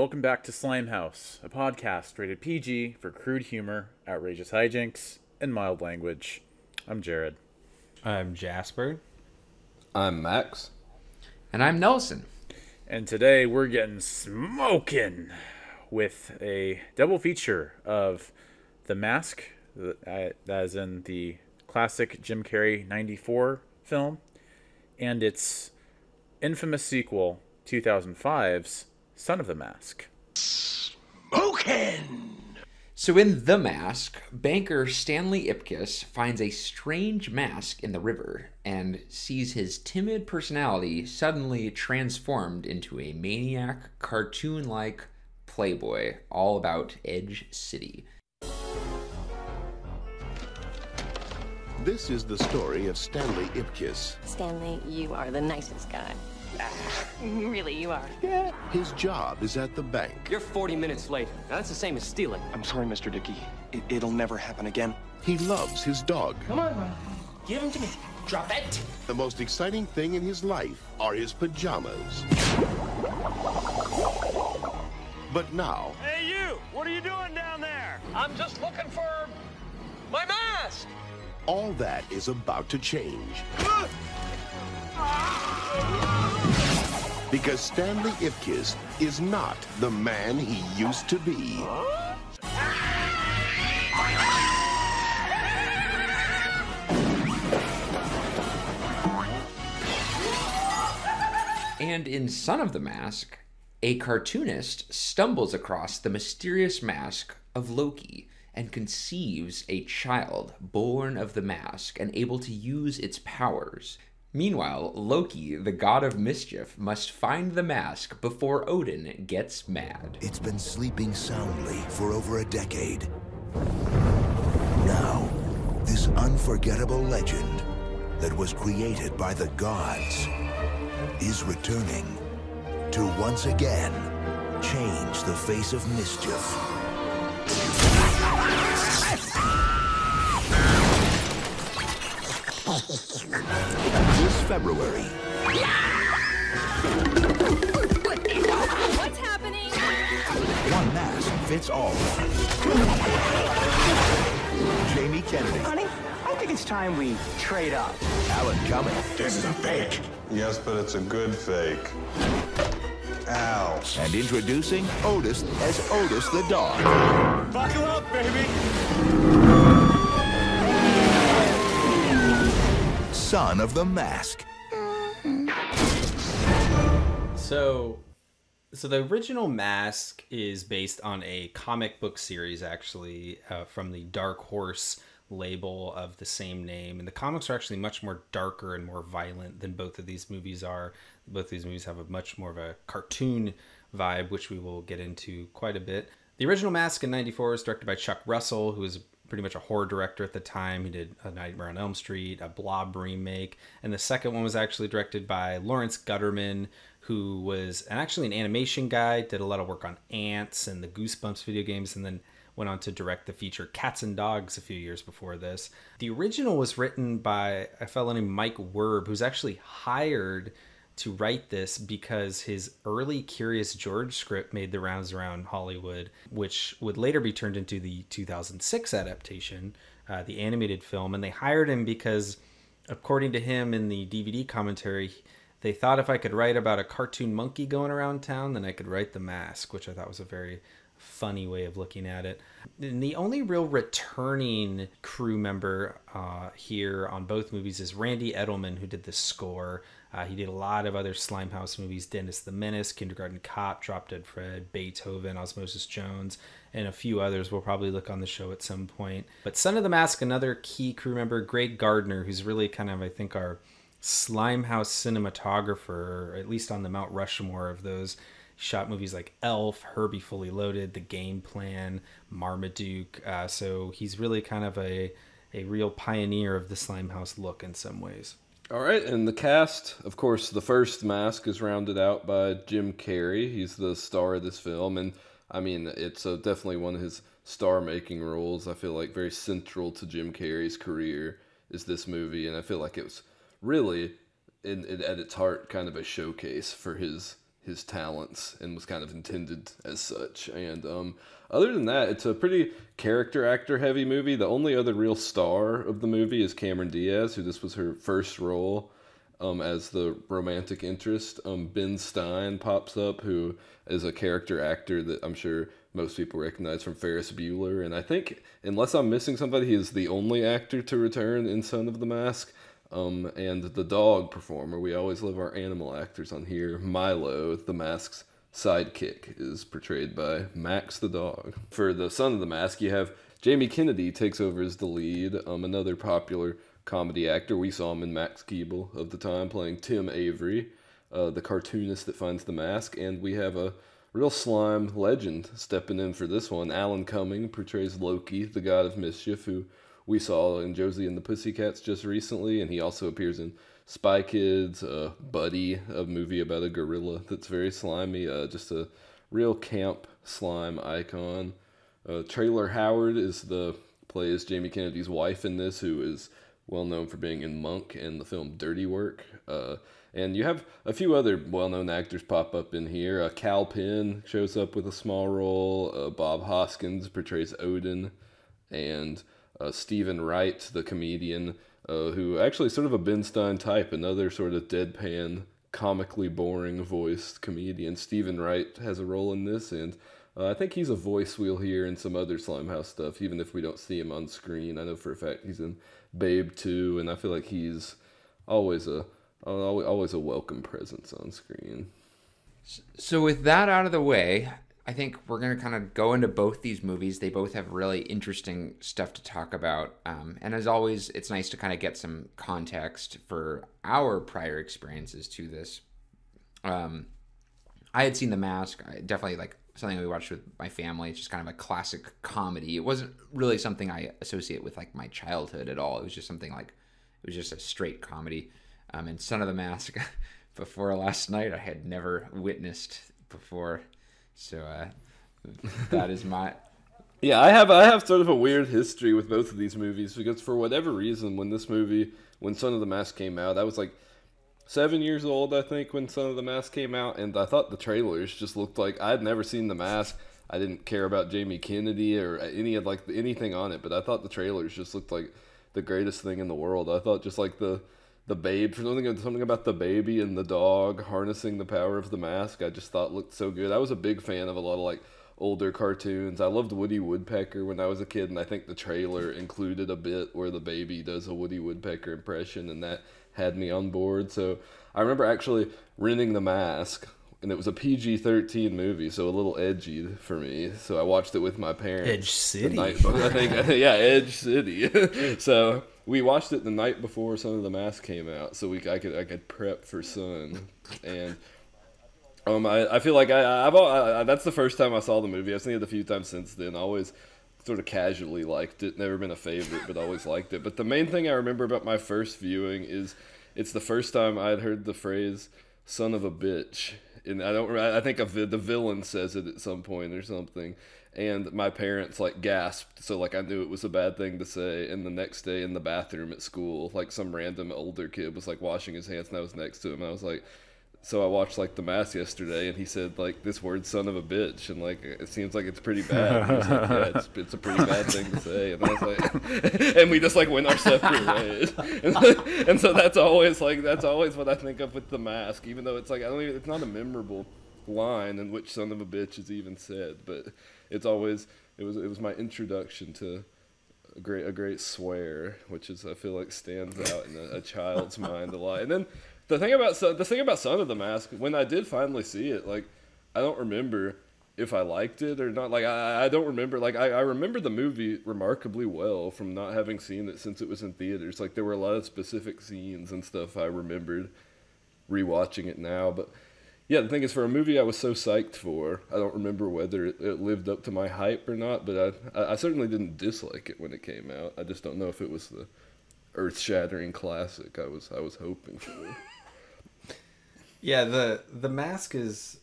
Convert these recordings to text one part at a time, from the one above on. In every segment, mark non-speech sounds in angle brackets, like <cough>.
everyone. Welcome back to Slime House, a podcast rated PG for crude humor, outrageous hijinks, and mild language. I'm Jared. I'm Jasper. I'm Max. And I'm Nelson. And today we're getting smoking with a double feature of The Mask, uh, that is in the classic Jim Carrey 94 film, and its infamous sequel, 2005's Son of the Mask. Smoking! So, in The Mask, banker Stanley Ipkiss finds a strange mask in the river and sees his timid personality suddenly transformed into a maniac, cartoon like playboy all about Edge City. This is the story of Stanley Ipkiss. Stanley, you are the nicest guy. <laughs> really, you are. Yeah. His job is at the bank. You're 40 minutes late. Now, that's the same as stealing. I'm sorry, Mr. Dickey. It, will never happen again. He loves his dog. Come on, man. Give him to me. Drop it. The most exciting thing in his life are his pajamas. But now... Hey, you! What are you doing down there? I'm just looking for... my mask! All that is about to change. <laughs> Because Stanley Ipkiss is not the man he used to be. And in Son of the Mask, a cartoonist stumbles across the mysterious mask of Loki and conceives a child born of the mask and able to use its powers. Meanwhile, Loki, the god of mischief, must find the mask before Odin gets mad. It's been sleeping soundly for over a decade. Now, this unforgettable legend that was created by the gods is returning to once again change the face of mischief. <laughs> this February. What's happening? One mask fits all. Jamie Kennedy. Honey, I think it's time we trade up. Alan Cumming. This is a fake. Yes, but it's a good fake. Ow. And introducing Otis as Otis the dog. Buckle up, baby. Son of the Mask. So, so the original Mask is based on a comic book series, actually, uh, from the Dark Horse label of the same name. And the comics are actually much more darker and more violent than both of these movies are. Both of these movies have a much more of a cartoon vibe, which we will get into quite a bit. The original Mask in '94 was directed by Chuck Russell, who is pretty much a horror director at the time. He did A Nightmare on Elm Street, a Blob remake, and the second one was actually directed by Lawrence Guterman, who was actually an animation guy, did a lot of work on Antz and the Goosebumps video games, and then went on to direct the feature Cats and Dogs a few years before this. The original was written by a fellow named Mike Werb, who's actually hired to write this because his early Curious George script made the rounds around Hollywood, which would later be turned into the 2006 adaptation, uh, the animated film. And they hired him because, according to him in the DVD commentary, they thought if I could write about a cartoon monkey going around town, then I could write The Mask, which I thought was a very funny way of looking at it. And the only real returning crew member uh, here on both movies is Randy Edelman, who did the score. Uh, he did a lot of other Slimehouse movies Dennis the Menace, Kindergarten Cop, Drop Dead Fred, Beethoven, Osmosis Jones, and a few others we'll probably look on the show at some point. But Son of the Mask, another key crew member, Greg Gardner, who's really kind of, I think, our Slimehouse cinematographer, at least on the Mount Rushmore of those. shot movies like Elf, Herbie Fully Loaded, The Game Plan, Marmaduke. Uh, so he's really kind of a, a real pioneer of the Slimehouse look in some ways. All right, and the cast, of course, the first mask is rounded out by Jim Carrey. He's the star of this film, and I mean, it's uh, definitely one of his star-making roles. I feel like very central to Jim Carrey's career is this movie, and I feel like it was really, in, in, at its heart, kind of a showcase for his his talents and was kind of intended as such. And um, other than that, it's a pretty character actor heavy movie. The only other real star of the movie is Cameron Diaz, who this was her first role um, as the romantic interest. Um, ben Stein pops up, who is a character actor that I'm sure most people recognize from Ferris Bueller. And I think, unless I'm missing somebody, he is the only actor to return in Son of the Mask. Um, and the dog performer, we always love our animal actors on here. Milo, the mask's sidekick, is portrayed by Max the dog. For the Son of the Mask, you have Jamie Kennedy takes over as the lead, um, another popular comedy actor. We saw him in Max Keeble of the time playing Tim Avery, uh, the cartoonist that finds the mask. And we have a real slime legend stepping in for this one. Alan Cumming portrays Loki, the god of mischief, who we saw in Josie and the Pussycats just recently, and he also appears in Spy Kids, uh, Buddy, a movie about a gorilla that's very slimy, uh, just a real camp slime icon. Uh, Traylor Howard is the plays Jamie Kennedy's wife in this, who is well known for being in Monk and the film Dirty Work. Uh, and you have a few other well-known actors pop up in here. Uh, Kal Penn shows up with a small role. Uh, Bob Hoskins portrays Odin, and uh, Steven Wright, the comedian, uh, who actually sort of a Ben Stein type, another sort of deadpan, comically boring voiced comedian. Steven Wright has a role in this, and uh, I think he's a voice we'll hear in some other Slimehouse stuff, even if we don't see him on screen. I know for a fact he's in Babe 2, and I feel like he's always a always a welcome presence on screen. So with that out of the way, I think we're going to kind of go into both these movies. They both have really interesting stuff to talk about. Um, and as always, it's nice to kind of get some context for our prior experiences to this. Um, I had seen The Mask. I definitely like something we watched with my family. It's just kind of a classic comedy. It wasn't really something I associate with like my childhood at all. It was just something like it was just a straight comedy. Um, and Son of the Mask, <laughs> before last night, I had never witnessed before. So uh, that is my. <laughs> Yeah, I have I have sort of a weird history with both of these movies because for whatever reason, when this movie, when Son of the Mask came out, I was like seven years old, I think, when Son of the Mask came out, and I thought the trailers just looked like I'd never seen the mask. I didn't care about Jamie Kennedy or any of like anything on it, but I thought the trailers just looked like the greatest thing in the world. I thought just like the the babe something something about the baby and the dog harnessing the power of the mask. I just thought looked so good. I was a big fan of a lot of like older cartoons. I loved Woody Woodpecker when I was a kid, and I think the trailer included a bit where the baby does a Woody Woodpecker impression, and that had me on board. So I remember actually renting The Mask, and it was a PG 13 movie, so a little edgy for me. So I watched it with my parents. Edge City. I think, <laughs> yeah, Edge City. <laughs> so we watched it the night before Son of the Mask came out, so we I could I could prep for Son, and um I, I feel like I I've I, that's the first time I saw the movie. I've seen it a few times since then. I always sort of casually liked it. Never been a favorite, but always liked it. But the main thing I remember about my first viewing is it's the first time I'd heard the phrase "son of a bitch," and I don't. I think the villain says it at some point or something and my parents like gasped so like i knew it was a bad thing to say and the next day in the bathroom at school like some random older kid was like washing his hands and i was next to him i was like so i watched like the mask yesterday and he said like this word son of a bitch and like it seems like it's pretty bad like, yeah, it's, it's, a pretty bad thing to say and i was like <laughs> and we just like went our separate ways. And, and so that's always like that's always what i think of with the mask even though it's like i don't even it's not a memorable line in which son of a bitch is even said but it's always it was it was my introduction to a great a great swear, which is I feel like stands out in a, a child's <laughs> mind a lot. And then the thing about the thing about Son of the Mask, when I did finally see it, like I don't remember if I liked it or not. Like I, I don't remember. Like I, I remember the movie remarkably well from not having seen it since it was in theaters. Like there were a lot of specific scenes and stuff I remembered rewatching it now, but yeah, the thing is, for a movie I was so psyched for, I don't remember whether it, it lived up to my hype or not, but I, I, certainly didn't dislike it when it came out. I just don't know if it was the earth-shattering classic I was I was hoping for. <laughs> yeah, the the mask is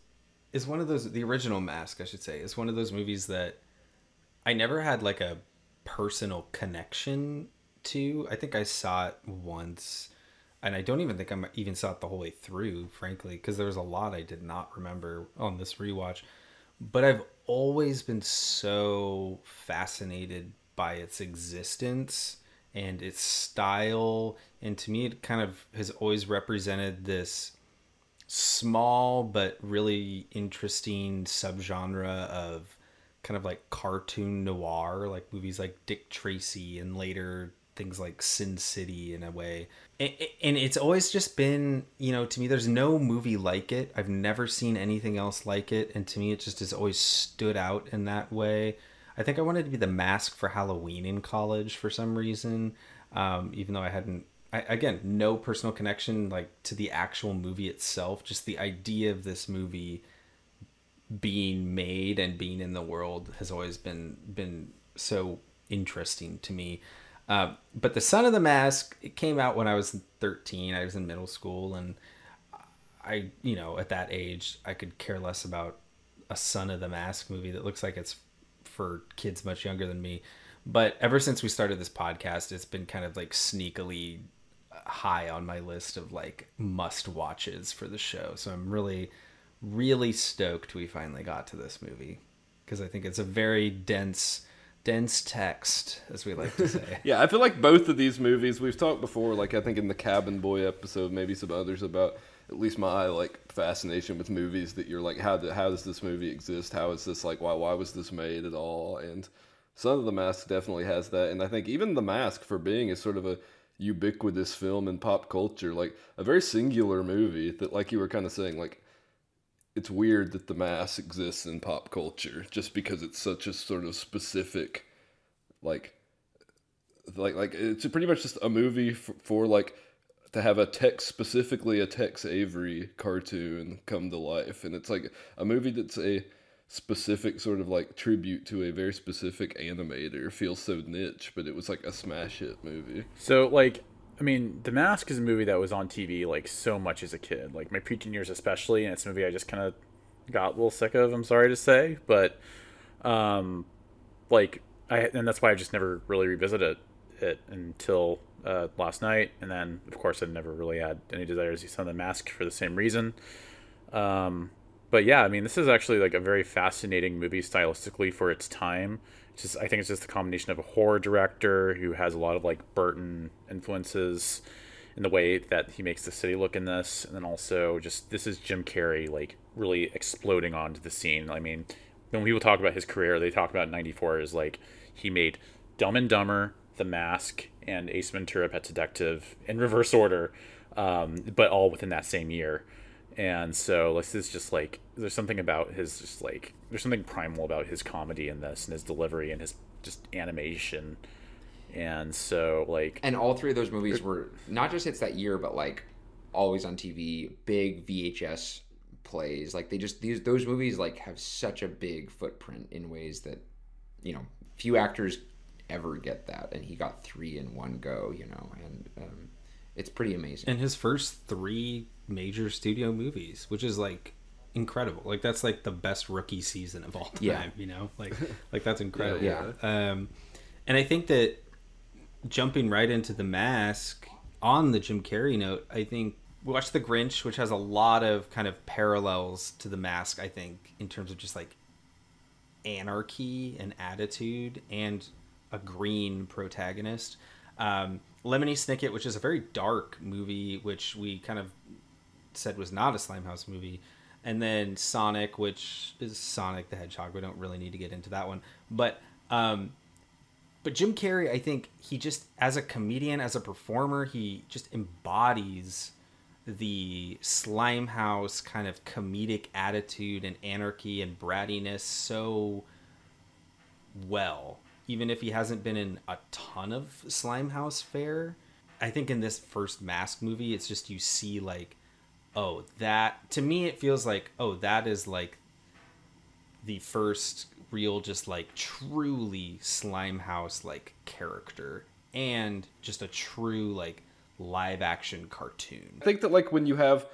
is one of those the original mask I should say is one of those movies that I never had like a personal connection to. I think I saw it once and I don't even think I even saw it the whole way through, frankly, because there was a lot I did not remember on this rewatch. But I've always been so fascinated by its existence and its style, and to me, it kind of has always represented this small but really interesting subgenre of kind of like cartoon noir, like movies like Dick Tracy and later things like Sin City in a way. And it's always just been, you know, to me, there's no movie like it. I've never seen anything else like it. And to me, it just has always stood out in that way. I think I wanted to be the mask for Halloween in college for some reason, um, even though I hadn't. I, again, no personal connection like to the actual movie itself. Just the idea of this movie being made and being in the world has always been been so interesting to me. Uh, but the Son of the Mask it came out when I was 13. I was in middle school, and I, you know, at that age, I could care less about a Son of the Mask movie that looks like it's for kids much younger than me. But ever since we started this podcast, it's been kind of like sneakily high on my list of like must watches for the show. So I'm really really stoked we finally got to this movie because I think it's a very dense dense text as we like to say. <laughs> yeah, I feel like both of these movies we've talked before like I think in the Cabin Boy episode, maybe some others about at least my like fascination with movies that you're like how how does this movie exist? How is this like why why was this made at all? And Son of the Mask definitely has that and I think even The Mask for being is sort of a ubiquitous film in pop culture, like a very singular movie that like you were kind of saying like it's weird that the mask exists in pop culture just because it's such a sort of specific like like like it's pretty much just a movie for, for like to have a Tex specifically a Tex Avery cartoon come to life. And it's like a movie that's a specific sort of like tribute to a very specific animator feels so niche but it was like a smash hit movie. So like I mean, The Mask is a movie that was on TV like so much as a kid, like my preteen years especially, and it's a movie I just kind of got a little sick of. I'm sorry to say, but um, like I and that's why I just never really revisited it until uh, last night, and then of course I never really had any desire to see Son of the Mask for the same reason. Um, but yeah, I mean, this is actually like a very fascinating movie stylistically for its time just I think it's just a combination of a horror director who has a lot of like Burton influences in the way that he makes the city look in this, and then also just this is Jim Carrey like really exploding onto the scene. I mean, when people talk about his career, they talk about '94 as like he made Dumb and Dumber, The Mask, and Ace Ventura: Pet Detective in reverse order, um, but all within that same year and so this is just like there's something about his just like there's something primal about his comedy in this and his delivery and his just animation. And so like and all three of those movies were not just hits that year but like always on tv big vhs plays. Like they just these those movies like have such a big footprint in ways that you know few actors ever get that. And he got three in one go you know and um, it's pretty amazing. And his first three major studio movies, which is like incredible. Like that's like the best rookie season of all time. Yeah. You know, like <laughs> like that's incredible. yeah. Um, and I think that jumping right into the mask on the Jim Carrey note, I think watch The Grinch, which has a lot of kind of parallels to the mask. I think in terms of just like anarchy and attitude and a green protagonist. Um, Lemony Snicket, which is a very dark movie, which we kind of said was not a Slimehouse movie, and then Sonic, which is Sonic the Hedgehog. We don't really need to get into that one, but um, but Jim Carrey, I think he just as a comedian, as a performer, he just embodies the Slimehouse kind of comedic attitude and anarchy and brattiness so well. Even if he hasn't been in a ton of Slimehouse fare, I think in this first Mask movie, it's just you see like oh, that to me it feels like oh, that is like the first real just like truly Slimehouse like character and just a true like live action cartoon. I think that like when you have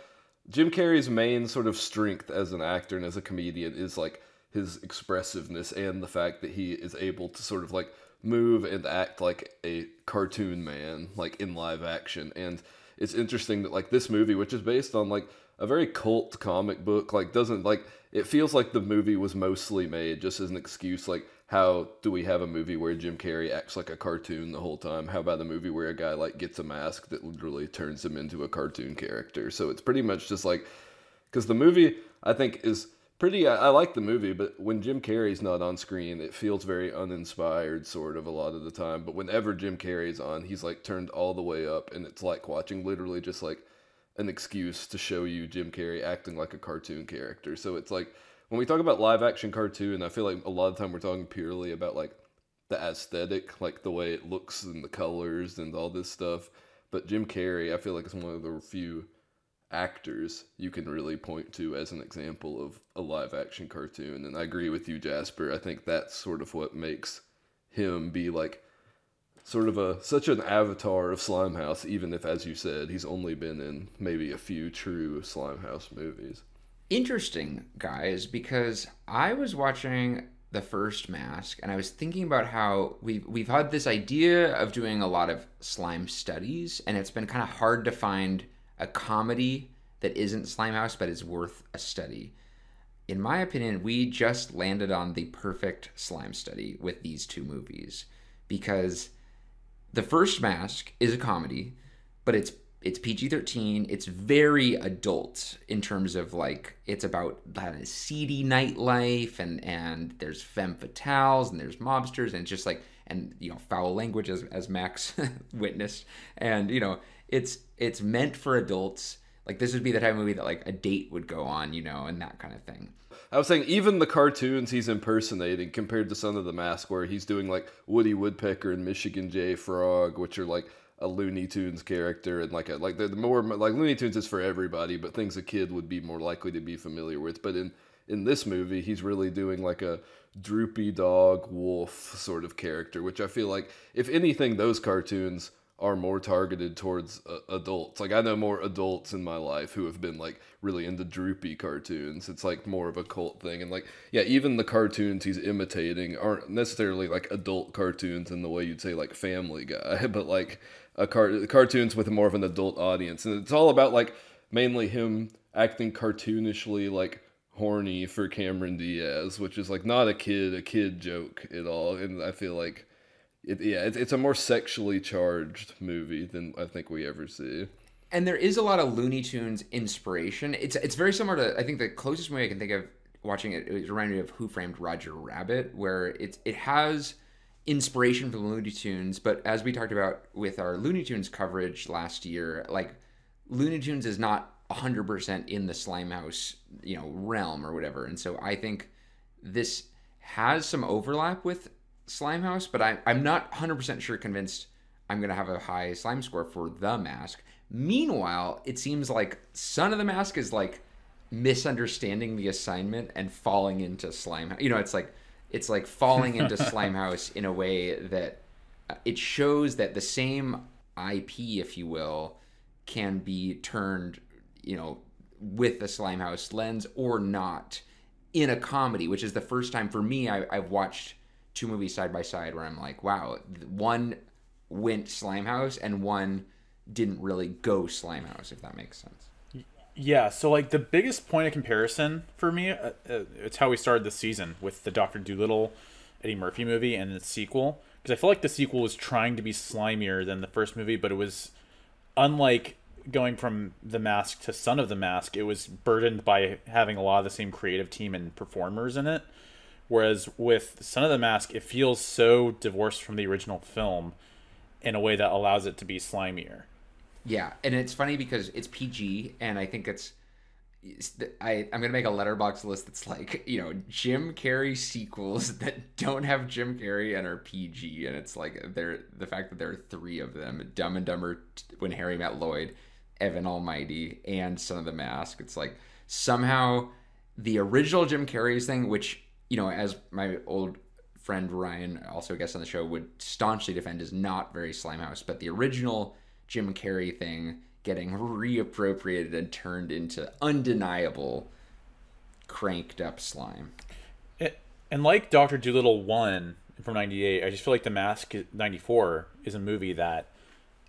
Jim Carrey's main sort of strength as an actor and as a comedian is like his expressiveness and the fact that he is able to sort of like move and act like a cartoon man like in live action and it's interesting that like this movie, which is based on like a very cult comic book, like doesn't like it feels like the movie was mostly made just as an excuse. Like, how do we have a movie where Jim Carrey acts like a cartoon the whole time? How about a movie where a guy like gets a mask that literally turns him into a cartoon character? So it's pretty much just like because the movie I think is pretty. I, I, like the movie, but when Jim Carrey's not on screen, it feels very uninspired, sort of a lot of the time. But whenever Jim Carrey's on, he's like turned all the way up, and it's like watching literally just like an excuse to show you Jim Carrey acting like a cartoon character. So it's like when we talk about live action cartoon, I feel like a lot of time we're talking purely about like the aesthetic, like the way it looks and the colors and all this stuff. But Jim Carrey, I feel like is one of the few actors you can really point to as an example of a live action cartoon. And I agree with you, Jasper. I think that's sort of what makes him be like sort of a such an avatar of Slimehouse, even if, as you said, he's only been in maybe a few true Slimehouse movies. Interesting, guys, because I was watching the first mask and I was thinking about how we've we've had this idea of doing a lot of slime studies, and it's been kind of hard to find a comedy that isn't Slimehouse but is worth a study. In my opinion, we just landed on the perfect slime study with these two movies because the first mask is a comedy, but it's it's PG-13. It's very adult in terms of like it's about that seedy nightlife and and there's femme fatales and there's mobsters and just like and you know foul language as as Max <laughs> witnessed and you know it's it's meant for adults. Like this would be the type of movie that like a date would go on, you know, and that kind of thing. I was saying even the cartoons he's impersonating compared to Son of the Mask, where he's doing like Woody Woodpecker and Michigan J Frog, which are like a Looney Tunes character and like a, like the more like Looney Tunes is for everybody, but things a kid would be more likely to be familiar with. But in in this movie, he's really doing like a droopy dog wolf sort of character, which I feel like if anything, those cartoons are more targeted towards uh, adults. Like I know more adults in my life who have been like really into droopy cartoons. It's like more of a cult thing and like yeah, even the cartoons he's imitating aren't necessarily like adult cartoons in the way you'd say like Family Guy, <laughs> but like a car- cartoons with more of an adult audience. And it's all about like mainly him acting cartoonishly like horny for Cameron Diaz, which is like not a kid a kid joke at all. And I feel like it, yeah, it's, it's a more sexually charged movie than I think we ever see. And there is a lot of Looney Tunes inspiration. It's it's very similar to I think the closest movie I can think of watching it, it reminded me of Who Framed Roger Rabbit, where it it has inspiration from Looney Tunes, but as we talked about with our Looney Tunes coverage last year, like Looney Tunes is not 100% in the Slimehouse, you know, realm or whatever. And so I think this has some overlap with Slimehouse, but I, I'm not 100% sure convinced I'm going to have a high slime score for The Mask. Meanwhile, it seems like Son of the Mask is like misunderstanding the assignment and falling into Slimehouse. You know, it's like it's like falling into <laughs> Slimehouse in a way that uh, it shows that the same IP, if you will, can be turned, you know, with the Slimehouse lens or not in a comedy, which is the first time for me I, I've watched two movies side by side where I'm like, wow, one went Slimehouse and one didn't really go Slimehouse, if that makes sense. Yeah, so like the biggest point of comparison for me, uh, uh, it's how we started the season with the Doctor Dolittle, Eddie Murphy movie and the sequel, because I feel like the sequel was trying to be slimier than the first movie, but it was unlike going from The Mask to Son of the Mask. It was burdened by having a lot of the same creative team and performers in it. Whereas with Son of the Mask, it feels so divorced from the original film in a way that allows it to be slimier. Yeah, and it's funny because it's PG, and I think it's. I, I'm gonna make a Letterboxd list that's like you know Jim Carrey sequels <laughs> that don't have Jim Carrey and are PG and it's like there the fact that there are three of them Dumb and Dumber when Harry met Lloyd Evan Almighty and Son of the Mask it's like somehow the original Jim Carrey's thing which you know, as my old friend Ryan, also a guest on the show, would staunchly defend is not very Slimehouse, but the original Jim Carrey thing getting reappropriated and turned into undeniable cranked up slime. It, and like Doctor Dolittle one from '98, I just feel like The Mask '94 is a movie that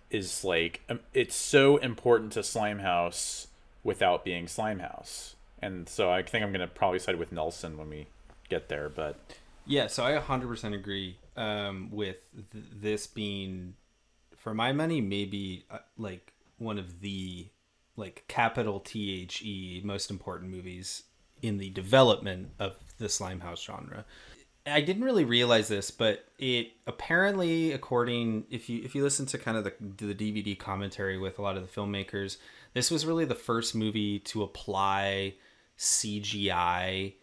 is like um, it's so important to Slimehouse without being Slimehouse. And so I think I'm gonna probably side with Nelson when we get there. But Yeah, so I 100% agree um, with th- this being, for my money, maybe uh, like one of the like capital T H E most important movies in the development of the Slimehouse genre. I didn't really realize this, but it apparently, according if you if you listen to kind of the the DVD commentary with a lot of the filmmakers, this was really the first movie to apply CGI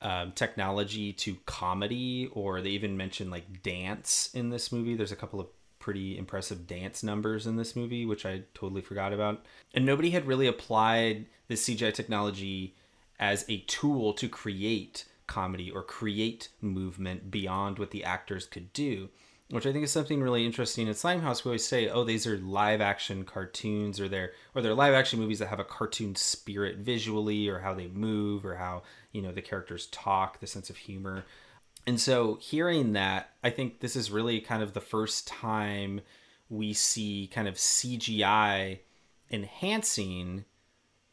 um, technology to comedy, or they even mention like dance in this movie. There's a couple of pretty impressive dance numbers in this movie, which I totally forgot about. And nobody had really applied this CGI technology as a tool to create comedy or create movement beyond what the actors could do which I think is something really interesting. In Slimehouse, we always say, "Oh, these are live action cartoons, or they're or they're live action movies that have a cartoon spirit visually, or how they move, or how you know the characters talk, the sense of humor." And so, hearing that, I think this is really kind of the first time we see kind of CGI enhancing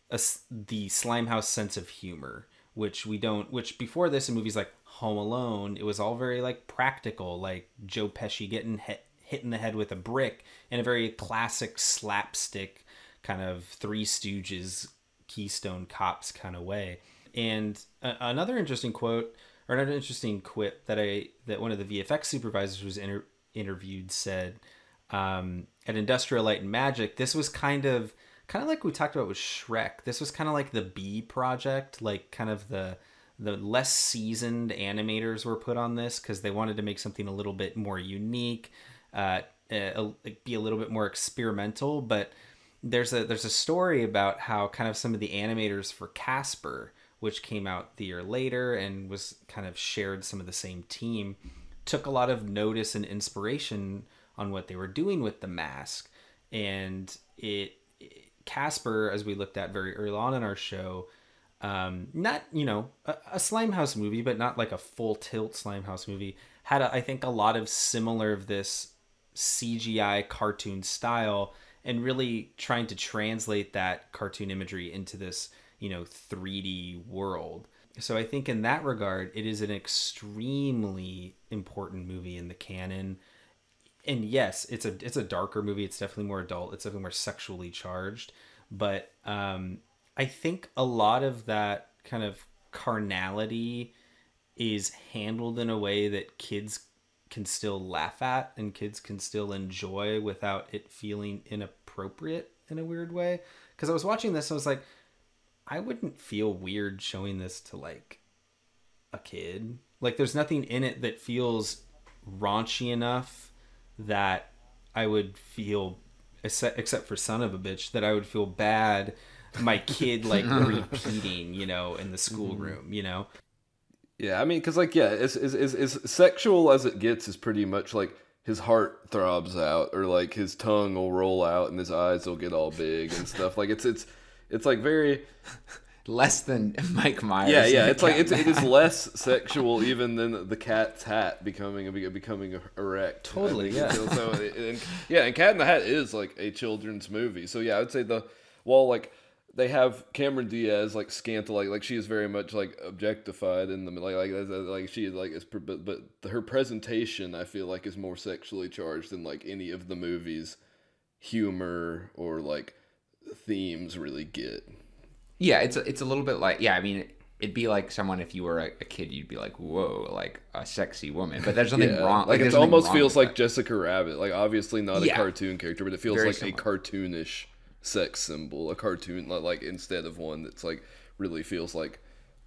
a, the Slimehouse sense of humor, which we don't. Which before this in movies like Home Alone, it was all very like practical, like Joe Pesci getting hit, hit in the head with a brick in a very classic slapstick kind of Three Stooges, Keystone Cops kind of way. And a- another interesting quote or another interesting quip that I that one of the VFX supervisors was inter- interviewed said um, at Industrial Light and Magic, this was kind of kind of like we talked about with Shrek. This was kind of like the B project, like kind of the the less seasoned animators were put on this because they wanted to make something a little bit more unique, uh, uh, be a little bit more experimental. But there's a there's a story about how kind of some of the animators for Casper, which came out the year later and was kind of shared some of the same team, took a lot of notice and inspiration on what they were doing with the mask, and it Casper, as we looked at very early on in our show, um, not you know a, a Slimehouse movie, but not like a full tilt Slimehouse movie. Had a, I think a lot of similar of this CGI cartoon style, and really trying to translate that cartoon imagery into this you know 3D world. So I think in that regard, it is an extremely important movie in the canon. And yes, it's a it's a darker movie. It's definitely more adult. It's definitely more sexually charged. But um, I think a lot of that kind of carnality is handled in a way that kids can still laugh at and kids can still enjoy without it feeling inappropriate in a weird way. Because I was watching this, I was like, I wouldn't feel weird showing this to like a kid. Like, there's nothing in it that feels raunchy enough that I would feel, except for son of a bitch, that I would feel bad my kid like <laughs> repeating, you know, in the schoolroom, mm-hmm. you know. Yeah, I mean, because like, yeah, as, as as as sexual as it gets is pretty much like his heart throbs out, or like his tongue will roll out and his eyes will get all big and stuff. Like it's it's it's like very less than Mike Myers. Yeah, yeah, it's like it's, it is less sexual <laughs> even than the cat's hat becoming becoming er, erect. Totally, yeah. So, so and, yeah, and Cat in the Hat is like a children's movie. So yeah, I would say the while like they have Cameron Diaz like scantily like, like she is very much like objectified in the like like like she is like is but but her presentation I feel like is more sexually charged than like any of the movies humor or like themes really get. Yeah, it's a, it's a little bit like yeah, I mean it'd be like someone if you were a, a kid you'd be like whoa like a sexy woman but there's nothing <laughs> yeah. wrong like, like it almost feels like that. Jessica Rabbit like obviously not Yeah. a cartoon character but it feels Very like similar. a cartoonish sex symbol a cartoon like instead of one that's like really feels like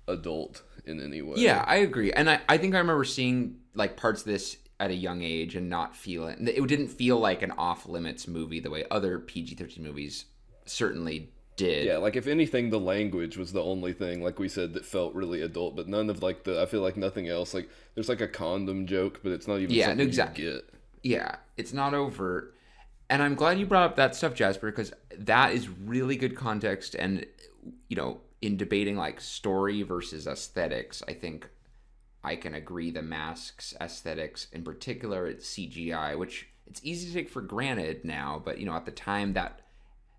adult in any way Yeah, I agree. And I, I think I remember seeing like parts of this at a young age and not feeling it it didn't feel like an off limits movie the way other PG 13 movies certainly did. yeah like if anything the language was the only thing like we said that felt really adult but none of like the i feel like nothing else like there's like a condom joke but it's not even Yeah, exactly. Yeah, it's not overt. And I'm glad you brought up that stuff, Jasper, because that is really good context. And, you know, in debating like story versus aesthetics, I think I can agree the masks aesthetics, in particular, it's CGI, which it's easy to take for granted now, but you know, at the time that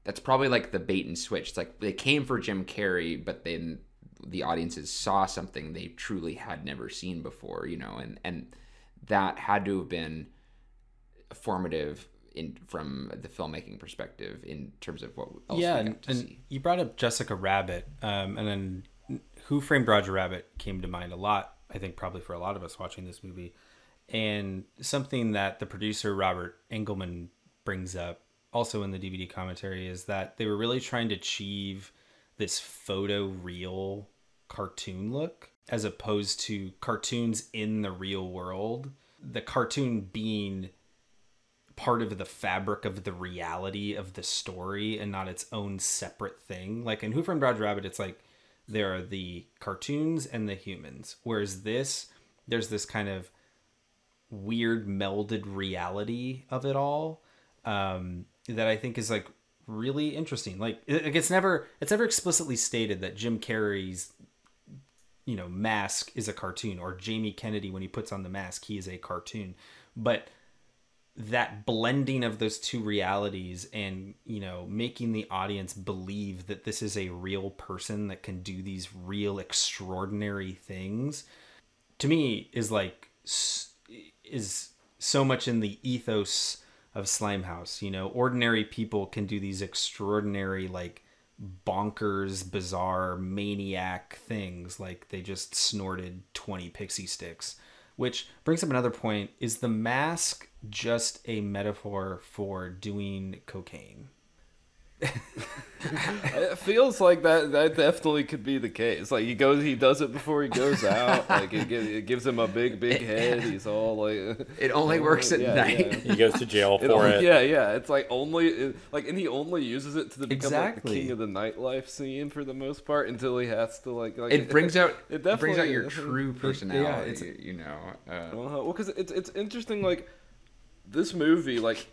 that's probably like the bait and switch. It's like they came for Jim Carrey, but then the audiences saw something they truly had never seen before, you know, and and that had to have been formative in from the filmmaking perspective in terms of what else yeah, and, and you brought up Jessica Rabbit, um, and then Who Framed Roger Rabbit came to mind a lot. I think probably for a lot of us watching this movie, and something that the producer Robert Engelman brings up also in the DVD commentary is that they were really trying to achieve this photo real cartoon look as opposed to cartoons in the real world. The cartoon being part of the fabric of the reality of the story and not its own separate thing. Like in Who Framed Roger Rabbit, it's like there are the cartoons and the humans. Whereas this, there's this kind of weird melded reality of it all um, that I think is like really interesting. Like it, it's never it's never explicitly stated that Jim Carrey's you know mask is a cartoon or Jamie Kennedy when he puts on the mask he is a cartoon, but that blending of those two realities and you know making the audience believe that this is a real person that can do these real extraordinary things to me is like is so much in the ethos of Slimehouse. You know, ordinary people can do these extraordinary, like bonkers, bizarre, maniac things. Like they just snorted 20 pixie sticks. Which brings up another point is the mask just a metaphor for doing cocaine? <laughs> it feels like that that definitely could be the case. Like he goes, he does it before he goes out. <laughs> Like it, gives, it gives him a big, big head. He's all like, <laughs> it only works at yeah, night. yeah. He goes to jail for It only- it. Yeah, yeah. It's like only it, like, and he only uses it to become like the king of the nightlife scene for the most part until he has to like. like It brings out it it brings out your true personality. it's- you know, uh, uh well, because it's it's interesting. Like this movie, like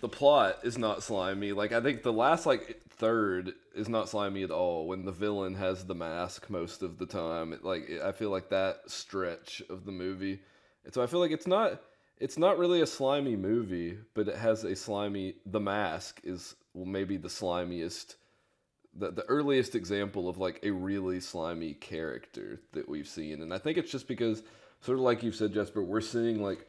the plot is not slimy. Like I think the last like third is not slimy at all. When the villain has the mask most of the time, it, like I feel like that stretch of the movie. And so I feel like it's not it's not really a slimy movie, but it has a slimy. The mask is maybe the slimiest. The, the earliest example of like a really slimy character that we've seen and i think it's just because sort of like you've said Jasper we're seeing like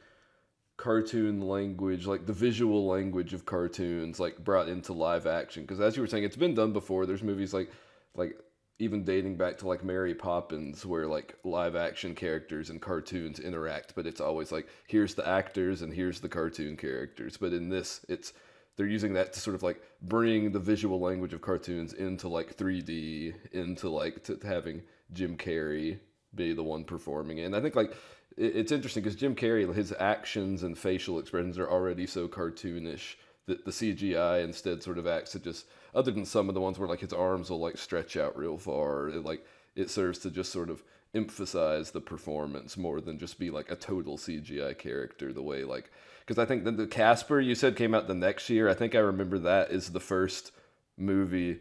cartoon language like the visual language of cartoons like brought into live action. Because as you were saying it's been done before. There's movies like like even dating back to like mary poppins where like live action characters and cartoons interact but it's always like here's the actors and here's the cartoon characters. But in this it's they're using that to sort of like bring the visual language of cartoons into like 3D, into like to having Jim Carrey be the one performing it. And I think like it's interesting because Jim Carrey, his actions and facial expressions are already so cartoonish that the CGI instead sort of acts to just, other than some of the ones where like his arms will like stretch out real far, it like it serves to just sort of emphasize the performance more than just be like a total CGI character the way like because I think that the Casper you said came out the next year. I think I remember that is the first movie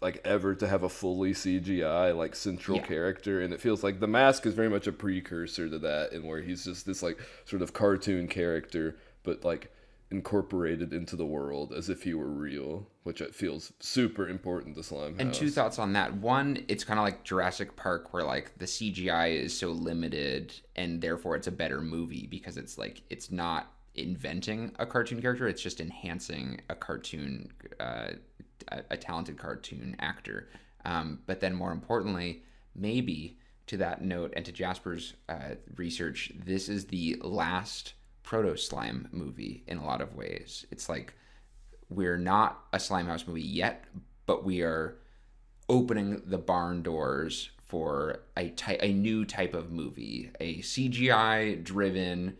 like ever to have a fully CGI like central Yeah. character and it feels like the mask is very much a precursor to that and where he's just this like sort of cartoon character but like incorporated into the world as if he were real which it feels super important to Slimehouse. And two thoughts on that. One, it's kind of like Jurassic Park, where like the CGI is so limited, and therefore it's a better movie because it's like it's not inventing a cartoon character; it's just enhancing a cartoon, uh, a, a talented cartoon actor. Um, but then, more importantly, maybe to that note and to Jasper's uh, research, this is the last proto slime movie in a lot of ways. It's like we're not a Slimehouse movie yet, but we are opening the barn doors for a ty- a new type of movie, a CGI driven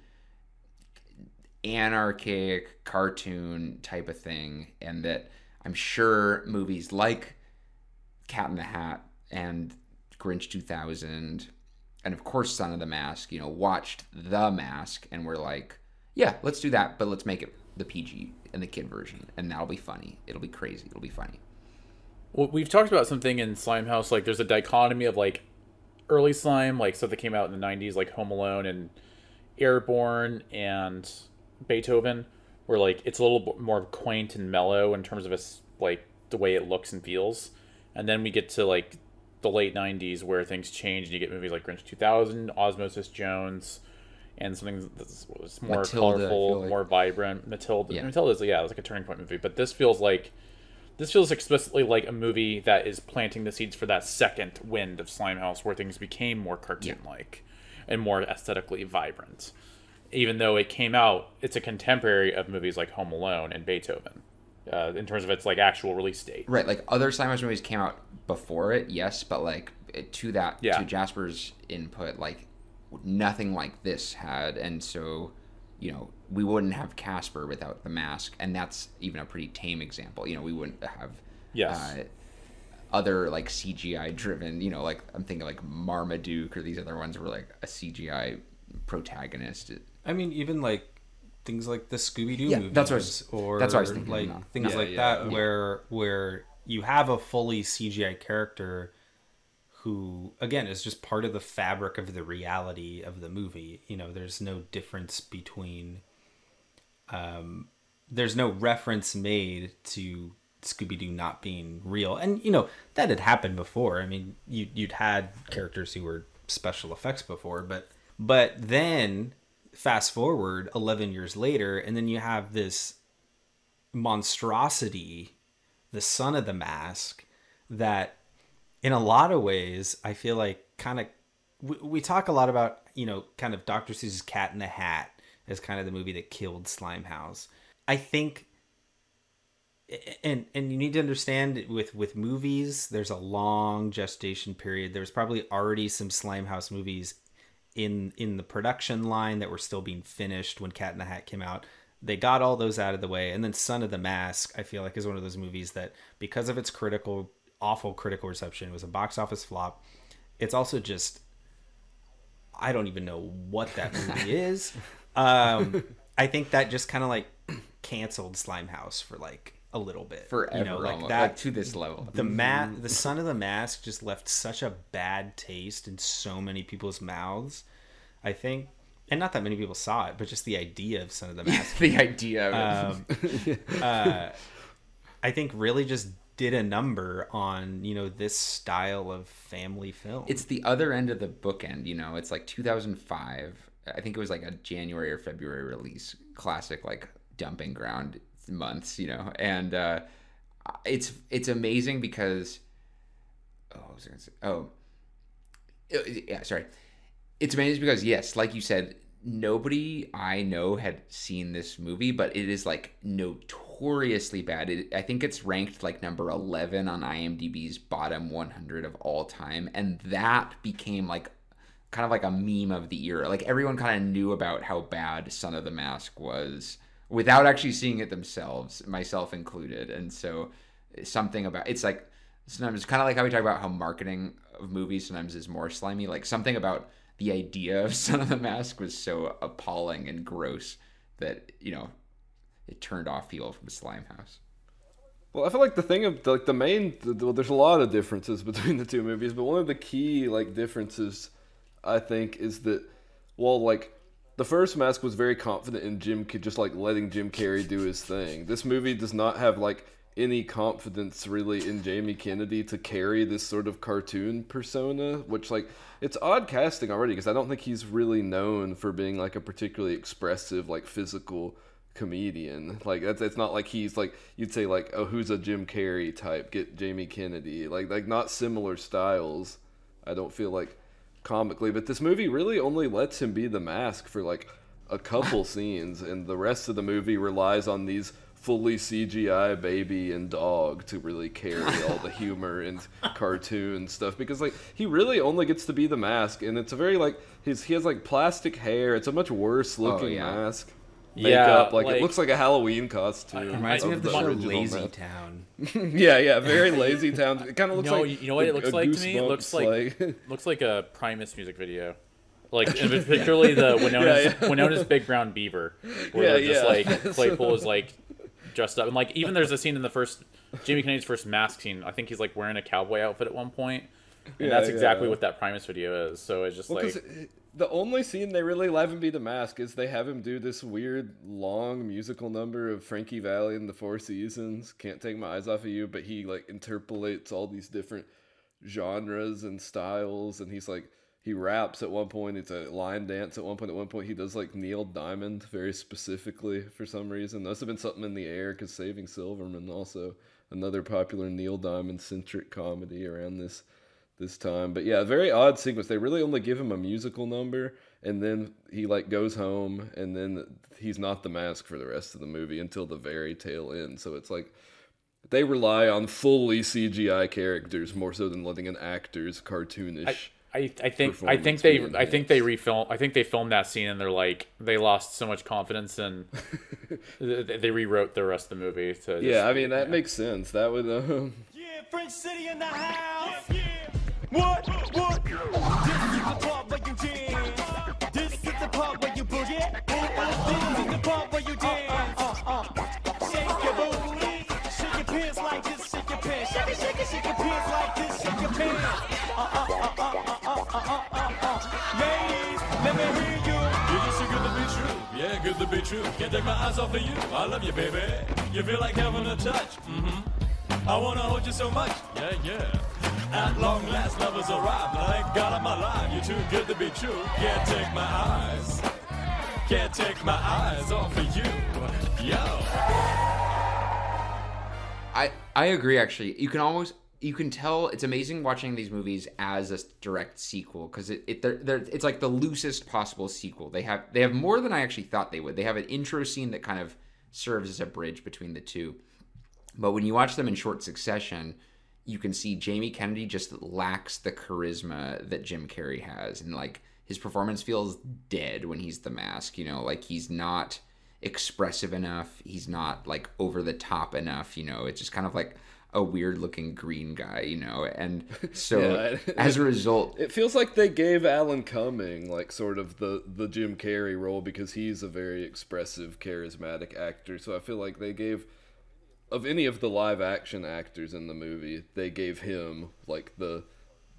anarchic cartoon type of thing and that I'm sure movies like Cat in the Hat and Grinch 2000 and of course Son of the Mask, you know, watched The Mask and were like, yeah, let's do that, but let's make it the PG and the kid version and that'll be funny. It'll be crazy. It'll be funny. Well, we've talked about something in Slimehouse, like there's a dichotomy of like early slime, like stuff that came out in the '90s, like Home Alone and Airborne and Beethoven, where like it's a little bit more quaint and mellow in terms of its like the way it looks and feels, and then we get to like the late '90s where things change and you get movies like Grinch 2000, Osmosis Jones, and something that's more Matilda, colorful, like. more vibrant. Matilda, Yeah. Matilda's yeah, it's like a turning point movie, but this feels like this feels explicitly like a movie that is planting the seeds for that second wind of Slimehouse, where things became more cartoon-like and more aesthetically vibrant. Even though it came out, it's a contemporary of movies like Home Alone and Beethoven, uh, in terms of its like actual release date. Right, like other Slimehouse movies came out before it, yes, but like to that Yeah. to Jasper's input, like nothing like this had, and so you know we wouldn't have Casper without the mask, and that's even a pretty tame example. You know, we wouldn't have Yes. uh, other like CGI driven. You know, like I'm thinking like Marmaduke or these other ones were like a CGI protagonist. I mean, even like things like the Scooby Doo Yeah, movies, that's what I was- or that's what I was thinking, like no. things Yeah, like yeah. that, where where you have a fully CGI character who, again, is just part of the fabric of the reality of the movie. You know, there's no difference between, um, there's no reference made to Scooby Doo not being real, and you know that had happened before. I mean, you you'd had characters who were special effects before, but but then fast forward 11 years later and then you have this monstrosity the son of the mask that in a lot of ways i feel like kind of we, we talk a lot about you know kind of dr seuss's cat in the hat as kind of the movie that killed slimehouse. I think and and you need to understand with with movies there's a long gestation period. There's probably already some slimehouse movies in in the production line that were still being finished when cat in the hat came out. They got all those out of the way. And then son of the mask i feel like is one of those movies that because of its critical awful critical reception it was a box office flop. It's also just i don't even know what that movie <laughs> is. Um i think that just kind of like canceled slimehouse for like a little bit Forever, you know like almost, that like, to this level. the ma- the son of the mask just left such a bad taste in so many people's mouths i think and not that many people saw it but just the idea of son of the <laughs> mask. the idea um, <laughs> uh, i think really just did a number on you know this style of family film. It's the other end of the bookend you know? It's like 2005 i think it was like a january or february release classic like dumping ground months you know? And uh it's it's amazing because oh was I gonna say? oh Uh, yeah sorry. It's amazing because yes like you said nobody i know had seen this movie but it is like notoriously bad. It, i think it's ranked like number 11 on imdb's bottom 100 of all time and that became like kind of like a meme of the era. Like everyone kind of knew about how bad son of the mask was without actually seeing it themselves myself included. And so something about it's like sometimes kind of like how we talk about how marketing of movies sometimes is more slimy. Like something about the idea of <laughs> son of the mask was so appalling and gross that you know it turned off people from slimehouse. Well, I feel like the thing of like the main, well, there's a lot of differences <laughs> between the two movies, but one of the key like differences, I think, is that, well, like the first Mask was very confident in Jim, just like letting Jim Carrey do his thing. This movie does not have like any confidence really in Jamie Kennedy to carry this sort of cartoon persona, which like it's odd casting already because I don't think he's really known for being like a particularly expressive like physical comedian. Like that's it's not like he's like you'd say like oh who's a Jim Carrey type get Jamie Kennedy like like not similar styles. I don't feel like comically, but this movie really only lets him be the mask for like a couple <laughs> scenes, and the rest of the movie relies on these fully CGI baby and dog to really carry all the humor and <laughs> cartoon stuff because like he really only gets to be the mask and it's a very like his he has like plastic hair it's a much worse oh, looking yeah. mask Yeah, like, like- it looks like a Halloween costume reminds me of the show lazy mask. town <laughs> <laughs> yeah yeah very lazy town it kind of looks no, like you know what it a- looks like to me? It looks Goosebumps, like, <laughs> looks like a Primus music video. Like and particularly the Wynona's, Yeah, yeah. Wynona's Big Brown Beaver, where Yeah, they're just yeah. like Claypool is like dressed up, and like even there's a scene in the first Jamie Kennedy's first mask scene. I think he's like wearing a cowboy outfit at one point, and Yeah, that's exactly yeah. what that Primus video is. So it's just Well, like 'cause it- the only scene they really let him be the mask is they have him do this weird long musical number of Frankie Valli and the Four Seasons. Can't take my eyes off of you, but he like interpolates all these different genres and styles, and he's like he raps at one point. It's a line dance at one point. At one point, he does like Neil Diamond very specifically for some reason. Must have been something in the air because Saving Silverman also another popular Neil Diamond centric comedy around this this time. But yeah, very odd sequence. They really only give him a musical number and then he like goes home and then he's not the mask for the rest of the movie until the very tail end. So it's like they rely on fully CGI characters more so than letting an actor's cartoonish. I, I, I think I think they I think they refilm I think they filmed that scene and they're like they lost so much confidence and <laughs> they rewrote the rest of the movie to just, yeah I mean that yeah. makes sense that would uh, yeah Fringe City in the house yeah, yeah. What what this is the part where you dance this is the part where you boogie this is the part where you dance uh, uh, uh. shake your booty shake your pants like this shake your pants shake it shake it shake your pants like this shake your pants uh, uh, uh, uh, uh. uh, uh, uh, uh. Ladies, let me hear you. You're just too good to be true. Yeah, good to be true. Can't take my eyes off of you. I love you, baby. You feel like having a touch. Mm-hmm. I wanna hold you so much. Yeah, yeah. At long last, love has arrived. Thank God I'm alive. You're too good to be true. Can't take my eyes. Can't take my eyes off of you. Yo. I I agree. Actually, you can almost you can tell it's amazing watching these movies as a direct sequel because it, it they're, they're, it's like the loosest possible sequel. They have they have more than I actually thought they would. They have an intro scene that kind of serves as a bridge between the two. But when you watch them in short succession, you can see Jamie Kennedy just lacks the charisma that Jim Carrey has, and like his performance feels dead when he's the mask. You know, like he's not expressive enough. He's not like over the top enough. You know, it's just kind of like a weird looking green guy, you know, and <laughs> so yeah, as a result, it feels like they gave Alan Cumming like sort of the the Jim Carrey role because he's a very expressive, charismatic actor. So I feel like they gave of any of the live action actors in the movie, they gave him like the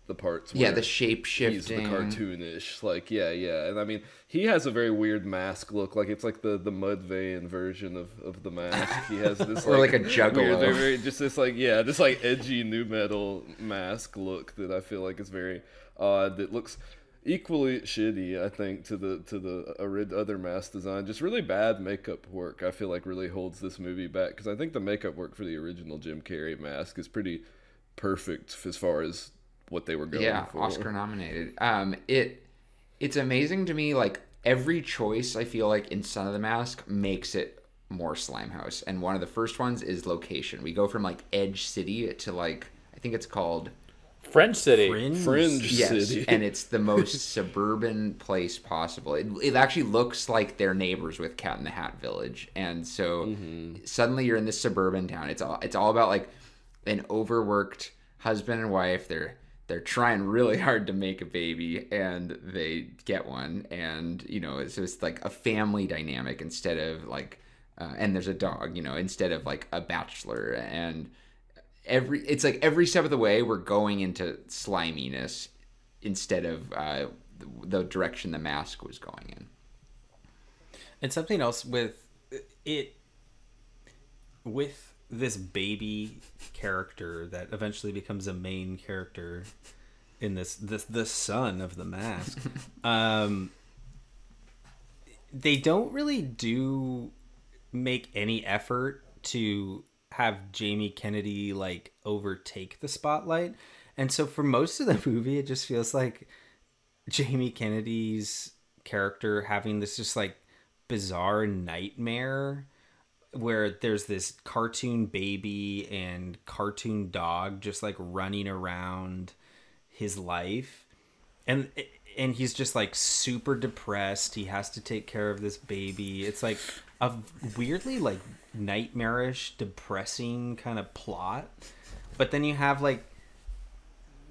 the parts. Yeah, the shape shifting. He's the cartoonish, like yeah, yeah, and I mean he has a very weird mask look. Like it's like the the mud Mudvayne version of, of the mask. He has this <laughs> or like, like a juggalo. Weird, very, just this like yeah, this like edgy new metal mask look that I feel like is very odd. That looks equally shitty, I think, to the to the other mask design. Just really bad makeup work. I feel like really holds this movie back because I think the makeup work for the original Jim Carrey mask is pretty perfect as far as what they were going for. yeah, for. Oscar nominated. Um, it it's amazing to me. Like every choice, I feel like in Son of the Mask makes it more Slimehouse. And one of the first ones is location. We go from like Edge City to like I think it's called Fringe City. Fringe, Fringe yes, City. and it's the <laughs> most suburban place possible. It, it actually looks like they're neighbors with Cat in the Hat Village, and so mm-hmm. suddenly you're in this suburban town. It's all it's all about like an overworked husband and wife. They're they're trying really hard to make a baby and they get one and you know it's just like a family dynamic instead of like uh, and there's a dog you know instead of like a bachelor and every it's like every step of the way we're going into sliminess instead of uh, the direction the mask was going in. And something else with it with this baby character that eventually becomes a main character in this this the son of the mask <laughs> um they don't really do make any effort to have Jamie Kennedy like overtake the spotlight. And so for most of the <laughs> movie it just feels like Jamie Kennedy's character having this just like bizarre nightmare where there's this cartoon baby and cartoon dog just like running around his life and and he's just like super depressed he has to take care of this baby it's like a weirdly like nightmarish depressing kind of plot but then you have like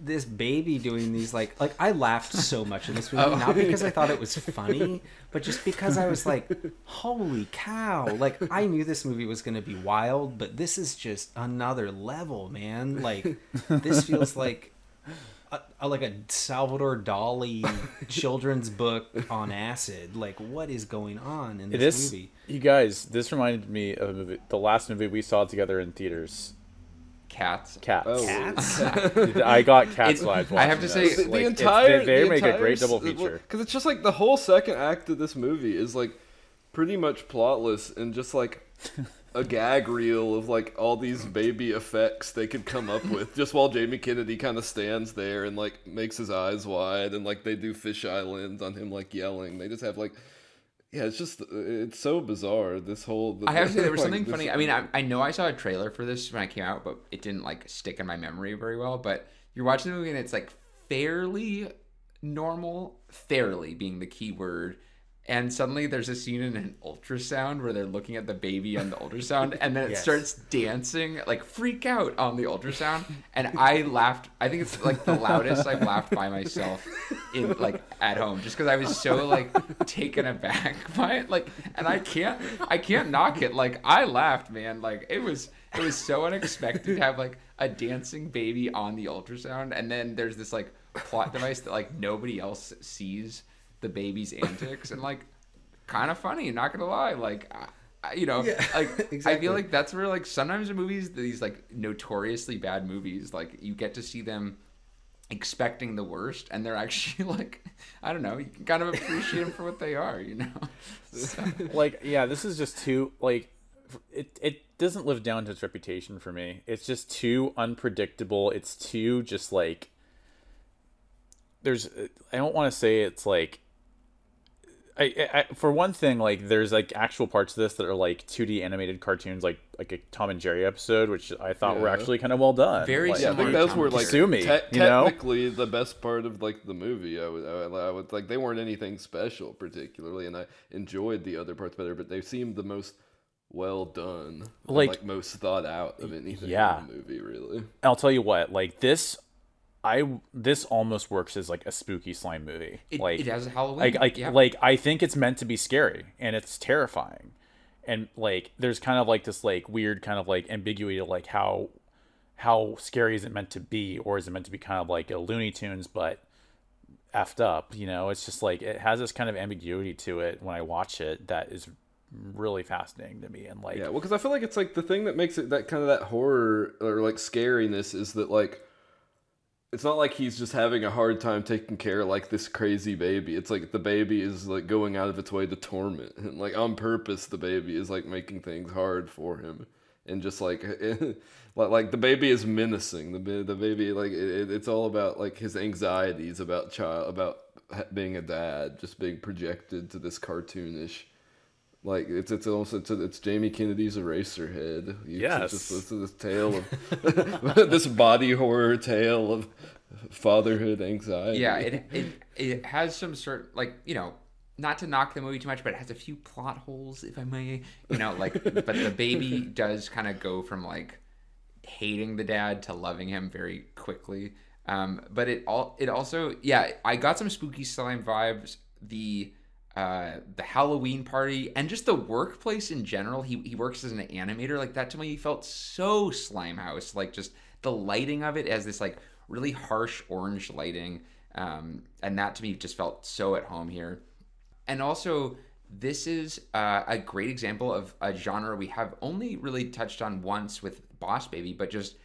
this baby doing these like like I laughed so much in this movie, <laughs> oh, not because I thought it was funny, but just because I was like, "Holy cow!" Like I knew this movie was going to be wild, but this is just another level, man. Like this feels like a, a like a Salvador Dali <laughs> children's book on acid. Like, what is going on in this This, movie? you guys, this reminded me of a movie, the last movie we saw together in theaters. Cats. Cats. Oh. Cats? <laughs> <laughs> I got cats It- live. I have to watching say, this. the, Like, the entire they, they the make a great double feature. because it's just like the whole second act of this movie is like pretty much plotless and just like a gag reel of like all these baby effects they could come up with just while Jamie Kennedy kind of stands there and like makes his eyes wide and like they do fisheye lens on him like yelling. They just have like yeah, it's just it's so bizarre. This whole I have to say there was <laughs> like, something funny. I mean, I, I know I saw a trailer for this when I came out, but it didn't like stick in my memory very well. But you're watching the movie and it's like fairly normal, fairly being the key word. And suddenly there's a scene in an ultrasound where they're looking at the baby on the ultrasound and then it Yes. starts dancing, like freak out on the ultrasound. And I laughed. I think it's like the loudest I've laughed by myself in like at home just because I was so like taken aback <laughs> by it. Like, and I can't, I can't knock it. Like, I laughed, man. Like, it was, it was so unexpected to have like a dancing baby on the ultrasound. And then there's this like plot device that like nobody else sees the baby's antics and like <laughs> kind of funny not gonna lie. Like I, I- you know Yeah, like <laughs> i feel like that's where like sometimes in movies these like notoriously bad movies like you get to see them expecting the worst and they're actually <laughs> like i don't know you can kind of appreciate them for what they are you know? So- like yeah this is just too like it it doesn't live down to its reputation for me. It's just too unpredictable. It's too just like there's i don't want to say it's like I, I for one thing like there's like actual parts of this that are like 2d animated cartoons like like a tom and jerry episode which i thought were actually kind of well done Very like, Yeah, I similar think to those Tom were like Sue me, te- you know? technically the best part of like the movie. I would, I would, I would like they weren't anything special particularly, and I enjoyed the other parts better. But they seemed the most well done, and, Like- like, most thought out of anything Yeah. in the movie. Really, I'll tell you what, like this, I this almost works as like a spooky slime movie. It- like it has a Halloween, Like, like, yeah. like I think it's meant to be scary and it's terrifying, and like there's kind of like this like weird kind of like ambiguity to like how how scary is it meant to be, or is it meant to be kind of like a Looney Tunes but effed up? You know, it's just like it has this kind of ambiguity to it when I watch it that is really fascinating to me and like yeah. Well, because I feel like it's like the thing that makes it that kind of that horror or like scariness is that like. It's not like he's just having a hard time taking care of like this crazy baby. It's like the baby is like going out of its way to torment and like on purpose the baby is like making things hard for him. And just like <laughs> like, like the baby is menacing. The the baby like it, it- it's all about like his anxieties about child about being a dad just being projected to this cartoonish like it's it's also it's, it's Jamie Kennedy's Eraserhead. It's Yes. just this, this tale of <laughs> this body horror tale of fatherhood anxiety. yeah it, it it has some sort like you know not to knock the movie too much but it has a few plot holes if i may you know like <laughs> but the baby does kind of go from like hating the dad to loving him very quickly um but it all it also yeah i got some spooky slime vibes the uh the halloween party and just the workplace in general. He, he works as an animator. Like that to me felt so slime house like just the lighting of it as this like really harsh orange lighting um and that to me just felt so at home here. And also this is uh, a great example of a genre we have only really touched on once with boss baby but just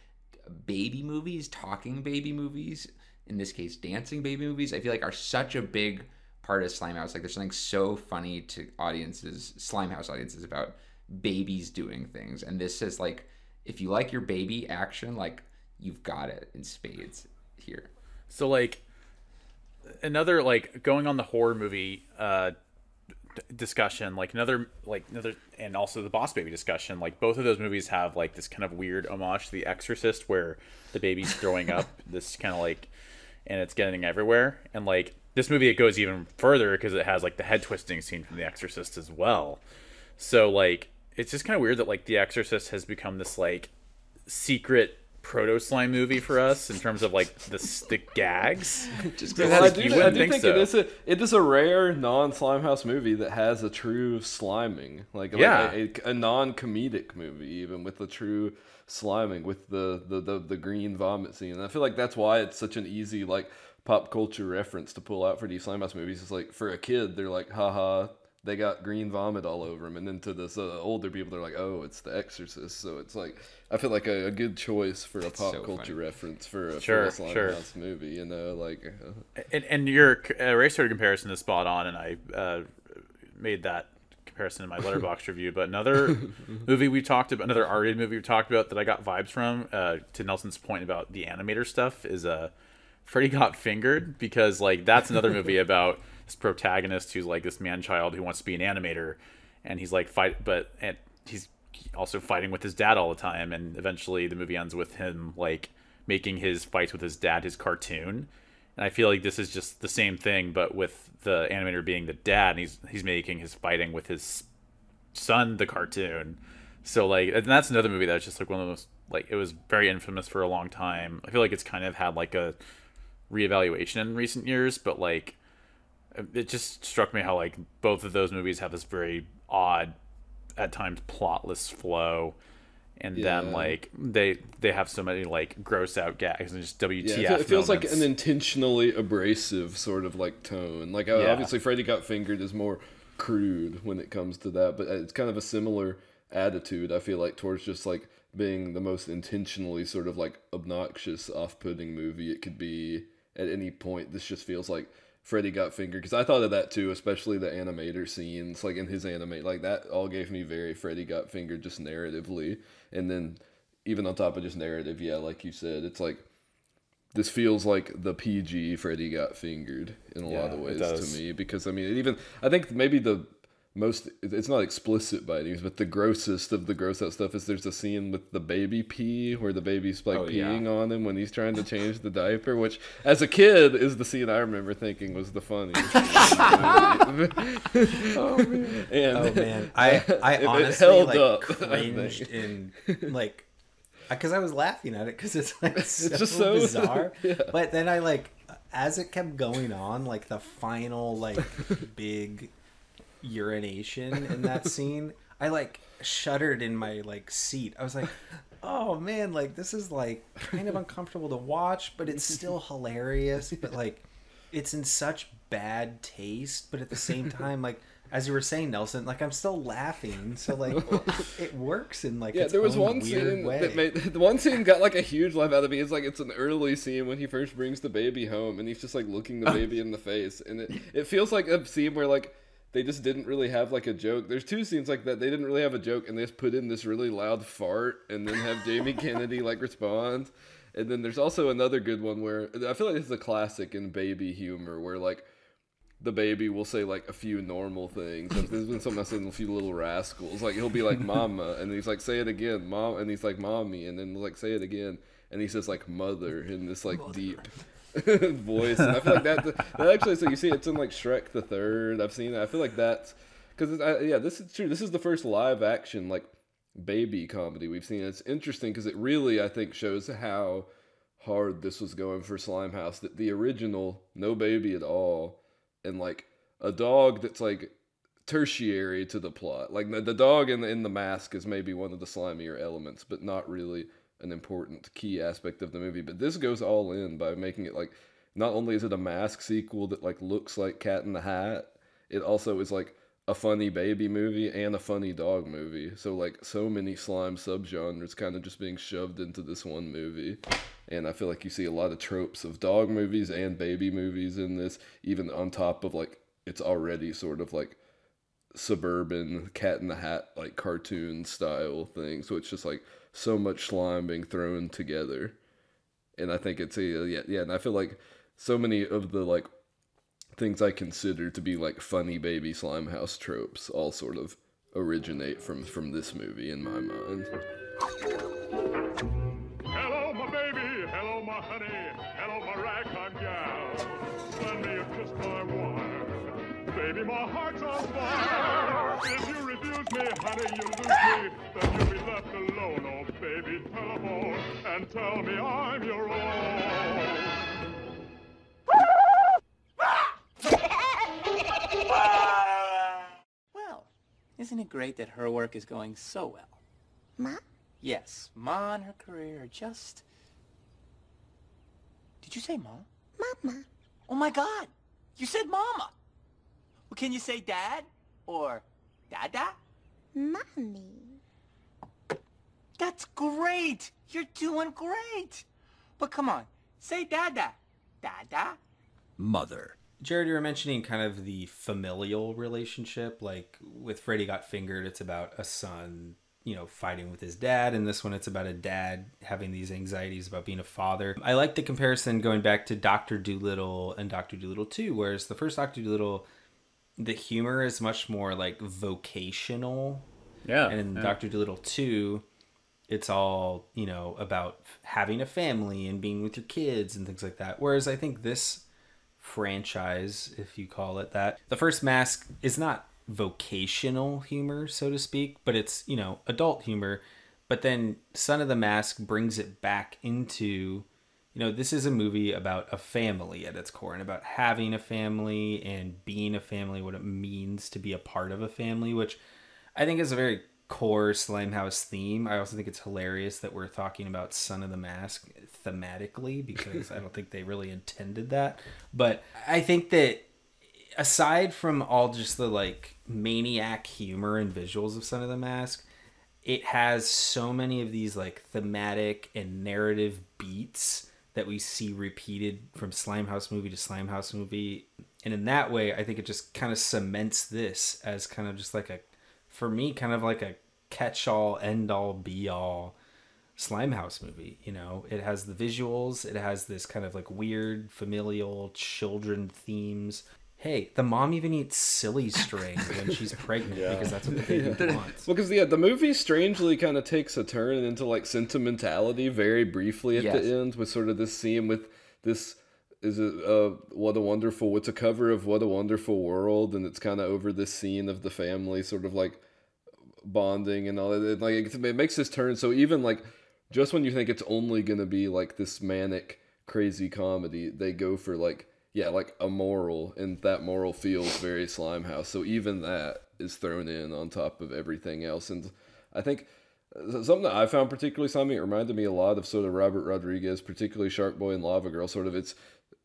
baby movies talking baby movies in this case dancing baby movies i feel like are such a big part of slime house like there's something so funny to audiences slime house audiences about babies doing things. And this is like if you like your baby action like you've got it in spades here. So like another like going on the horror movie uh d- discussion like another like another and also the boss baby discussion like both of those movies have like this kind of weird homage to the exorcist where the baby's throwing up <laughs> this kind of like and it's getting everywhere. And like this movie it goes even further because it has like the head twisting scene from the exorcist as well so like it's just kind of weird that like the exorcist has become this like secret proto slime movie for us in terms of like the the gags. <laughs> Just Well, I do, you wouldn't do think think, so. it is a it is a rare non Slimehouse movie that has a true sliming, like, like Yeah. a, a, non comedic movie, even with the true sliming, with the, the the the green vomit scene. And I feel like that's why it's such an easy like pop culture reference to pull out for these Slimehouse movies. It's like for a kid, they're like, haha. They got green vomit all over them, and then to this uh, older people, they're like, "Oh, it's The Exorcist." So it's like, I feel like a, a good choice for a pop so culture reference for a, Sure, for a sure. Movie. You know, like uh, And, and your uh, Eraserhead comparison is spot on, and I uh, made that comparison in my Letterboxd <laughs> review. But another <laughs> movie we talked about, another R-rated movie we talked about that I got vibes from, uh, to Nelson's point about the animator stuff, is uh, Freddy Got Fingered because like that's another movie about this protagonist who's like this man child who wants to be an animator, and he's like fight, but and he's also fighting with his dad all the time, and eventually the movie ends with him like making his fights with his dad his cartoon. And I feel like this is just the same thing, but with the animator being the dad, and he's he's making his fighting with his son the cartoon. So like, and that's another movie that's just like one of those like it was very infamous for a long time. I feel like it's kind of had like a reevaluation in recent years, but like it just struck me how like both of those movies have this very odd, at times plotless flow. And then like they they have so many like gross out gags and just WTF. Yeah, it fe- it feels like an intentionally abrasive sort of like tone. Like uh, Yeah. obviously, Freddy Got Fingered is more crude when it comes to that, but it's kind of a similar attitude. I feel like towards just like being the most intentionally sort of like obnoxious, off-putting movie it could be at any point. This just feels like Freddy Got Fingered because I thought of that too, especially the animator scenes, like in his anime, like that all gave me very Freddy Got Fingered just narratively, and then even on top of just narrative, yeah, like you said, it's like this feels like the PG Freddy got fingered in a lot of ways to me because I mean it even I think maybe the most it's not explicit by any means but the grossest of the gross out stuff is there's a scene with the baby pee where the baby's like Oh, yeah. peeing on him when he's trying to change the diaper which as a kid is the scene I remember thinking was the funniest <laughs> oh man and oh man, <laughs> I I it- it honestly held like up, cringed think. in like because I was laughing at it because it's like so just so- <laughs> bizarre. yeah. But then I like as it kept going on, like the final like big urination in that <laughs> scene, I like shuddered in my like seat. I was like. Oh man, like this is like kind of uncomfortable to watch, but it's still <laughs> hilarious. But like, it's in such bad taste, but at the same <laughs> time, like as you were saying, Nelson, like I'm still laughing. So like, it works in like Yeah, there was one scene way. that made the one scene got like a huge laugh out of me. It's like it's an early scene when he first brings the baby home and he's just like looking the baby in the face, and it it feels like a scene where like they just didn't really have like a joke. There's two scenes like that. They didn't really have a joke, and they just put in this really loud fart, and then have Jamie <laughs> Kennedy like respond. And then there's also another good one where I feel like this is a classic in baby humor, where like the baby will say like a few normal things. Like, there's been something I said in a few little rascals. Like he'll be like "mama," and he's like "say it again, mom," and he's like "mommy," and then like "say it again," and he says like "mother" in this like deep <laughs> voice. And I feel like that that actually. So you see, it's in like Shrek the Third. I've seen it. I feel like that's because yeah, this is true. This is the first live action like baby comedy we've seen. It's interesting because it really I think shows how hard this was going for Slimehouse. That the original no baby at all and like a dog that's like tertiary to the plot. Like the, the dog in the, in the mask is maybe one of the slimier elements, but not really an important key aspect of the movie. But this goes all in by making it like not only is it a mask sequel that like looks like Cat in the Hat, it also is like a funny baby movie and a funny dog movie. So like so many slime subgenres kind of just being shoved into this one movie. And I feel like you see a lot of tropes of dog movies and baby movies in this, even on top of like it's already sort of like suburban cat in the hat like cartoon style thing. So it's just like so much slime being thrown together. And I think it's a yeah, yeah, and I feel like so many of the like things I consider to be like funny baby slime house tropes all sort of originate from from this movie in my mind. Hello, my baby. Hello, my honey. Hello, my ragtime gal. Lend me a kiss, my wife. Baby, my heart's on fire. If you refuse me, honey, you lose me. Then you'll be left alone. Oh, baby, telephone and tell me I'm your own. Well, isn't it great that her work is going so well? Ma? Yes, Ma and her career are just... Did you say Ma? Mama. Oh my god! You said Mama! Well, can you say Dad? Or Dada? Mommy. That's great! You're doing great! But come on, say Dada. Dada? Mother. Jared, you were mentioning kind of the familial relationship. Like with Freddy Got Fingered, it's about a son, you know, fighting with his dad. And this one, it's about a dad having these anxieties about being a father. I like the comparison going back to Doctor Dolittle and Doctor Dolittle 2, whereas the first Doctor Dolittle, the humor is much more like vocational. Yeah, And in yeah. Doctor Dolittle 2, it's all, you know, about having a family and being with your kids and things like that. Whereas I think this franchise, if you call it that. The first mask is not vocational humor, so to speak, but it's, you know, adult humor. But then Son of the Mask brings it back into, you know, this is a movie about a family at its core and about having a family and being a family, what it means to be a part of a family, which I think is a very core Slimehouse theme. I also think it's hilarious that we're talking about Son of the Mask thematically because I don't think they really intended that. But I think that aside from all just the like maniac humor and visuals of Son of the Mask, it has so many of these like thematic and narrative beats that we see repeated from Slimehouse movie to Slimehouse movie. And in that way, I think it just kind of cements this as kind of just like a, for me, kind of like a catch all, end all, be all Slimehouse movie. You know, it has the visuals, it has this kind of like weird familial children themes. Hey, the mom even eats silly string when she's pregnant because that's what the baby <laughs> Yeah. wants. Well, because yeah, the movie strangely kind of takes a turn into like sentimentality very briefly at Yes. the end with sort of this scene with this is it uh what a wonderful it's a cover of what a wonderful world and it's kind of over this scene of the family sort of like bonding and all that it, like it, it makes this turn so even like just when you think it's only gonna be like this manic crazy comedy they go for like yeah like a moral and that moral feels very slimehouse. So even that is thrown in on top of everything else. And i think uh, something that i found particularly something it reminded me a lot of sort of robert rodriguez particularly shark boy and lava girl. Sort of it's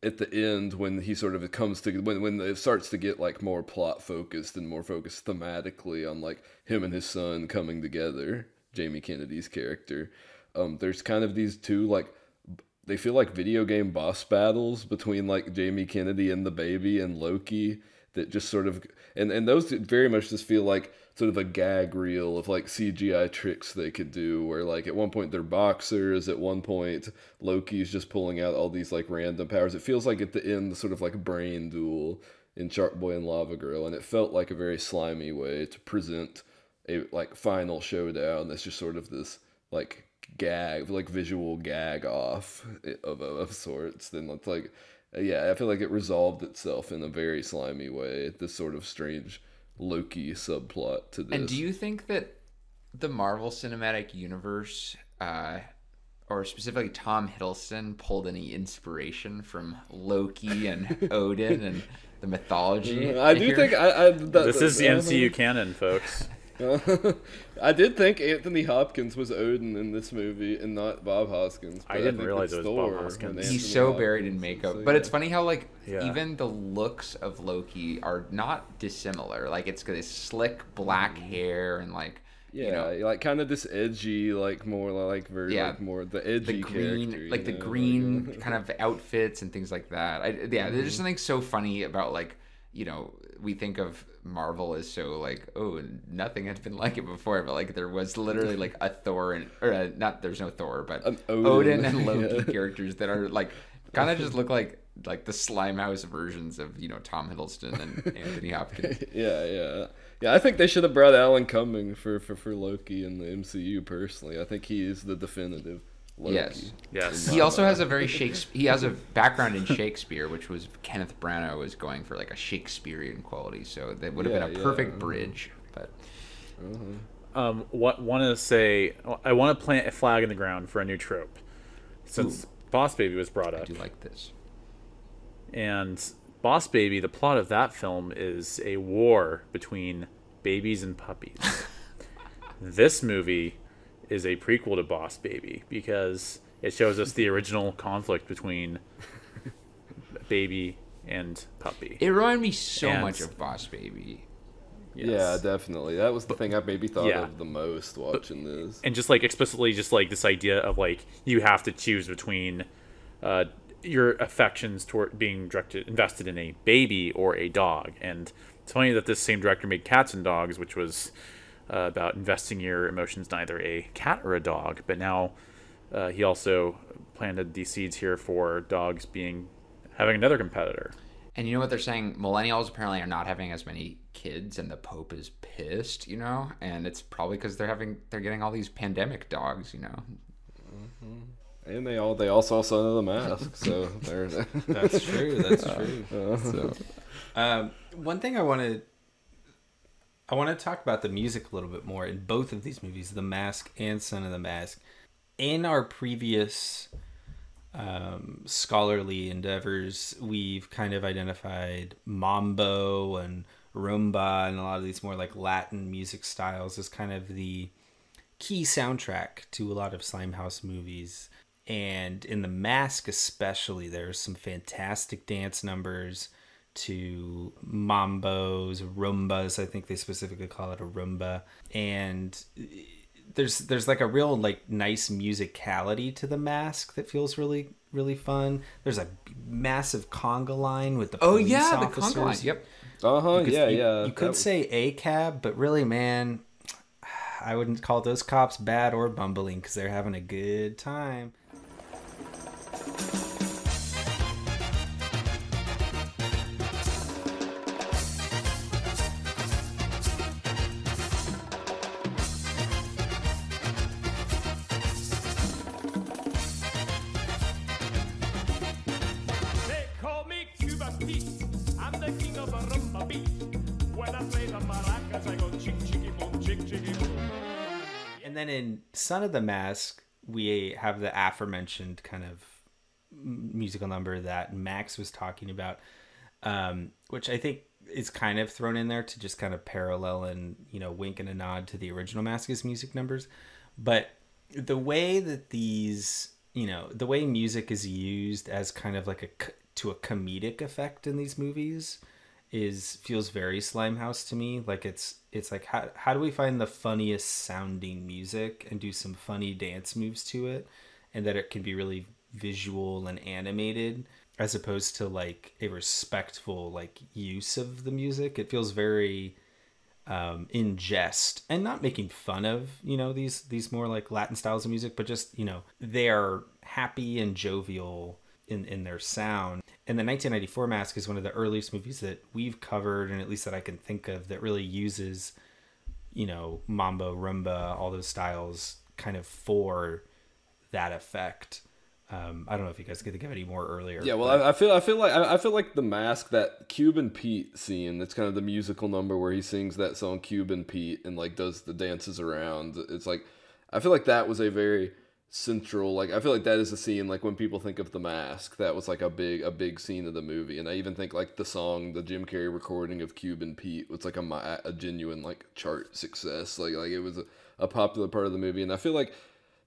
at the end when he sort of it comes to when when it starts to get like more plot focused and more focused thematically on like him and his son coming together jamie kennedy's character. Um there's kind of these two like they feel like video game boss battles between like Jamie Kennedy and the baby and Loki that just sort of and and those very much just feel like sort of a gag reel of like CGI tricks they could do where like at one point they're boxers at one point Loki's just pulling out all these like random powers. It feels like at the end the sort of like a brain duel in Shark Boy and Lava Girl and it felt like a very slimy way to present a like final showdown that's just sort of this like gag like visual gag off eh, of, of sorts then it's like uh, yeah i feel like it resolved itself in a very slimy way this sort of strange loki subplot to this And do you think that the Marvel Cinematic Universe, uh, or specifically Tom Hiddleston, pulled any inspiration from Loki and <laughs> Odin and the mythology? Mm, i do here? think i, I that, This is the MCU canon, folks. <laughs> I did think Anthony Hopkins was Odin in this movie and not Bob Hoskins. I but didn't think realize it's it was Bob Hoskins. He's Anthony so buried in makeup. so But yeah. it's funny how like Yeah. even the looks of Loki are not dissimilar. Like it's got this slick black hair and like Yeah, you know like kind of this edgy, like more like very Yeah. like more the edgy the green character, like you the know, green <laughs> kind of outfits and things like that. I, yeah, there's Mhm. just something so funny about like you know we think of Marvel as so like oh nothing has been like it before, but like there was literally like a Thor and or uh, not there's no Thor, but Odin. Odin, and <laughs> Loki yeah. characters that are like kind of just <laughs> look like like the Slimehouse versions of you know Tom Hiddleston and Anthony Hopkins. <laughs> yeah, yeah, yeah. I think they should have brought Alan Cumming for, for for Loki in the MCU. Personally, I think he is the definitive Loki. Yes. Yes. He also has a very Shakespeare. He has a background in Shakespeare, which was Kenneth Branagh was going for like a Shakespearean quality, so that would have Yeah, been a yeah. perfect bridge. But Uh-huh. Um, what want to say? I want to plant a flag in the ground for a new trope. since Boss Baby was brought up. I do like this. And Boss Baby, the plot of that film is a war between babies and puppies. <laughs> this movie is a prequel to Boss Baby because it shows us the original conflict between baby and puppy. It reminded me so And- much of Boss Baby. Yeah, definitely. That was the thing I maybe thought yeah. of the most watching this. and just like explicitly just like this idea of like you have to choose between uh, your affections toward being directed invested in a baby or a dog and it's funny that this same director made cats and dogs which was uh, about investing your emotions in either a cat or a dog but now uh, he also planted these seeds here for dogs being having another competitor And you know what they're saying? Millennials apparently are not having as many kids, and the Pope is pissed. You know, and it's probably because they're having they're getting all these pandemic dogs. You know. And they all they all saw Son of the Mask, so there's <laughs> That's true. That's <laughs> true. Uh, so, um, one thing I want to I want to talk about the music a little bit more in both of these movies, The Mask and Son of the Mask. In our previous um, scholarly endeavors, we've kind of identified mambo and rumba and a lot of these more like Latin music styles as kind of the key soundtrack to a lot of Slimehouse movies. And in The Mask, especially, there's some fantastic dance numbers to mambos, rumbas. I think they specifically call it a rumba. And there's there's like a real like nice musicality to the mask that feels really really fun. There's a massive conga line with the Oh, police yeah, the officers. conga line, yep. Uh-huh, yeah, you- yeah, You could that- say a cab, but really, man, I wouldn't call those cops bad or bumbling because they're having a good time. Son of the Mask, we have the aforementioned kind of musical number that Max was talking about, um, which I think is kind of thrown in there to just kind of parallel and you know wink and a nod to the original Mask's music numbers. But the way that these, you know, the way music is used as kind of like a to a comedic effect in these movies is feels very Slimehouse to me. Like it's it's like how how do we find the funniest sounding music and do some funny dance moves to it, and that it can be really visual and animated as opposed to like a respectful like use of the music. It feels very um, in jest and not making fun of you know these these more like Latin styles of music, but just you know they are happy and jovial in in their sound. And the 1994 Mask is one of the earliest movies that we've covered, and at least that I can think of, that really uses you know mambo, rumba, all those styles kind of for that effect. Um, I don't know if you guys could think of any more earlier. Yeah, well, I, I feel I feel like I, I feel like the mask that Cuban Pete scene. That's kind of the musical number where he sings that song Cuban Pete and like does the dances around. It's like I feel like that was a very central. Like I feel like that is a scene. Like when people think of the mask, that was like a big a big scene of the movie. And I even think like the song, the Jim Carrey recording of Cuban Pete was like a a genuine like chart success. Like like it was a, a popular part of the movie. And I feel like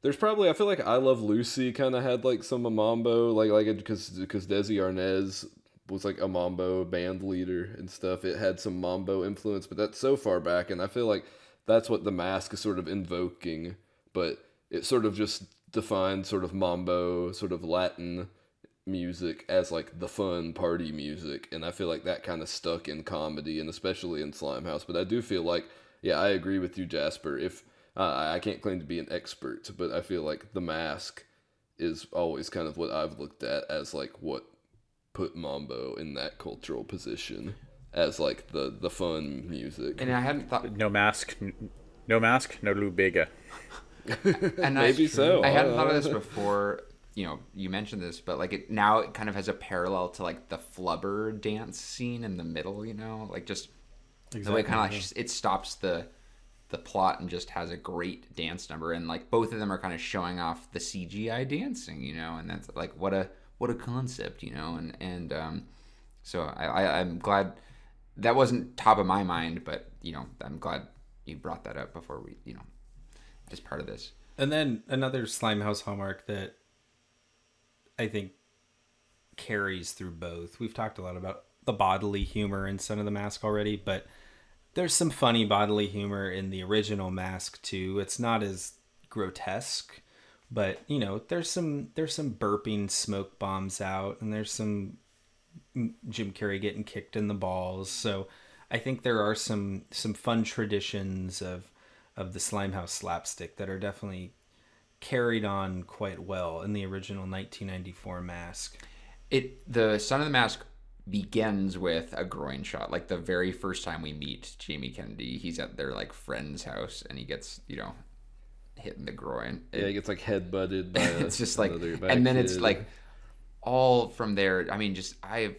there's probably I feel like I Love Lucy kind of had like some mambo like like because because Desi Arnaz was like a mambo band leader and stuff. It had some mambo influence, but that's so far back, and I feel like that's what the mask is sort of invoking. But it sort of just defined sort of mambo, sort of Latin music as like the fun party music, and I feel like that kind of stuck in comedy and especially in Slimehouse. But I do feel like yeah, I agree with you, Jasper. If uh, I can't claim to be an expert, but I feel like the mask is always kind of what I've looked at as like what put Mambo in that cultural position as like the the fun music. And I hadn't thought no mask no mask no Lou Bega <laughs> and Maybe I, so. I hadn't thought of this <laughs> before. You know, you mentioned this, but like it now, it kind of has a parallel to like the flubber dance scene in the middle. You know, like just the way Exactly, kind of like it stops the the plot and just has a great dance number and like both of them are kind of showing off the CGI dancing, you know, and that's like what a what a concept, you know, and and um, so I, I I'm glad that wasn't top of my mind, but you know I'm glad you brought that up before we you know as part of this. And then another Slimehouse hallmark that I think carries through both. We've talked a lot about the bodily humor in Son of the Mask already, but there's some funny bodily humor in the original Mask too. It's not as grotesque, but you know, there's some there's some burping smoke bombs out, and there's some Jim Carrey getting kicked in the balls. So I think there are some some fun traditions of of the Slimehouse slapstick that are definitely carried on quite well in the original 1994 Mask. It the Son of the Mask begins with a groin shot. Like the very first time we meet Jamie Kennedy, he's at their like friend's house and he gets, you know, hit in the groin. Yeah, he gets like head butted by <laughs> it's just like and then back it's like all from there. I mean, just I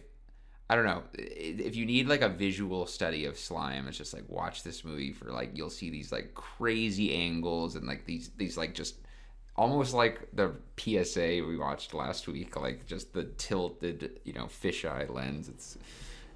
I don't know. If you need like a visual study of slime, it's just like watch this movie for like you'll see these like crazy angles and like these these like just almost like the PSA we watched last week, like just the tilted, you know, fisheye lens. It's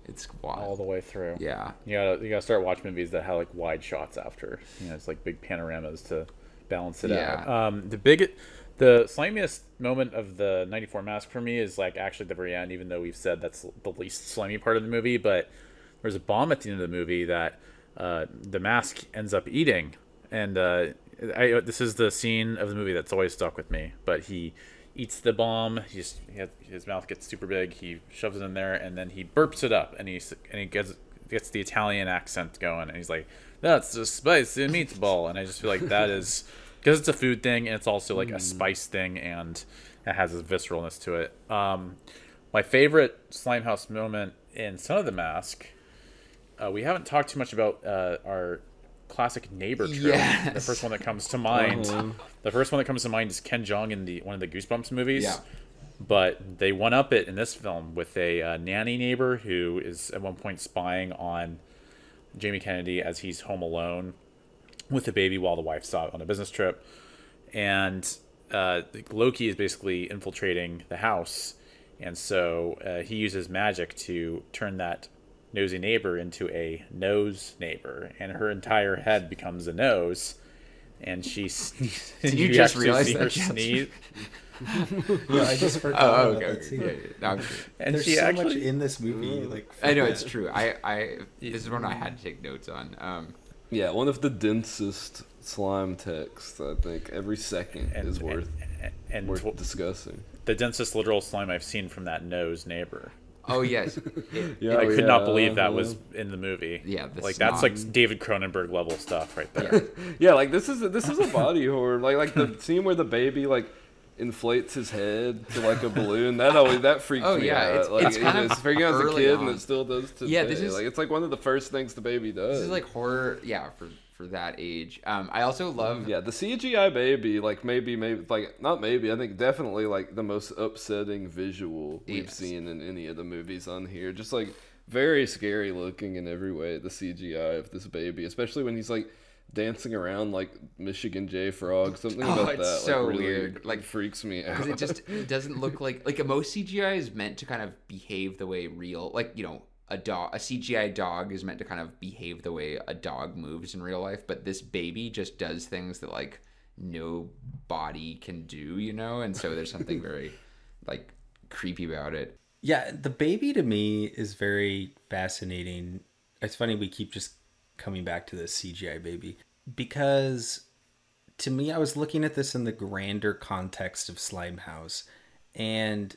it's wild. all the way through. Yeah. You gotta you gotta start watching movies that have like wide shots after. You know, it's like big panoramas to balance it Yeah. out. Um, the big, the slimiest moment of the '94 mask for me is like actually the very end. Even though we've said that's the least slimy part of the movie, but there's a bomb at the end of the movie that uh, the mask ends up eating, and uh, I, this is the scene of the movie that's always stuck with me. But he eats the bomb. He has, his mouth gets super big. He shoves it in there, and then he burps it up, and he and he gets gets the Italian accent going, and he's like, "That's a spicy meatball," and I just feel like that is <laughs> because it's a food thing, and it's also like a spice thing, and it has a visceralness to it. Um, my favorite Slimehouse moment in Son of the Mask. Uh, we haven't talked too much about uh, our classic neighbor trope. The first one that comes to <laughs> mind. Uh-huh. The first one that comes to mind is Ken Jeong in the one of the Goosebumps movies. Yeah. But they one up it in this film with a uh, nanny neighbor who is at one point spying on Jamie Kennedy as he's home alone with the baby while the wife's out on a business trip. And uh, Loki is basically infiltrating the house. And so uh, he uses magic to turn that nosy neighbor into a nose neighbor. And her entire head becomes a nose. And she sneezes. <laughs> Did <laughs> you just realize see that, her sneeze. <laughs> No, I just forgot Oh, about okay, that scene. Yeah, yeah. No, And There's she so actually- much in this movie. Like I know it's true. I, I this is one I had to take notes on. Um, yeah, one of the densest slime texts. I think every second And- is worth and, and worth tw- discussing. the densest literal slime I've seen from that nose neighbor. oh yes, <laughs> It- Yeah, I could not believe that uh-huh. was in the movie. Yeah, the like that's like. David Cronenberg level stuff right there. <laughs> Yeah, like this is this is a body horror. Like like the <laughs> scene where the baby like inflates his head to like a balloon. That always that freaks Oh, me yeah, out. it's- like, it's kind of freaking out as a kid, on. and it still does today. Yeah, this is- like it's like one of the first things the baby does. this is like horror. Yeah, for for that age. Um, I also love. Yeah, the CGI baby, like maybe, maybe, like not maybe. I think definitely like the most upsetting visual we've Yes. seen in any of the movies on here. Just like very scary looking in every way. The CGI of this baby, especially when he's like dancing around like Michigan J Frog. Something Oh, about it's that so like, really, weird. Like freaks me out. because it just it <laughs> doesn't look like like most CGI is meant to kind of behave the way real like you know a dog a CGI dog is meant to kind of behave the way a dog moves in real life but this baby just does things that like no body can do you know and so there's something very <laughs> like creepy about it Yeah, the baby to me is very fascinating. It's funny we keep just coming back to the CGI baby because to me I was looking at this in the grander context of Slimehouse and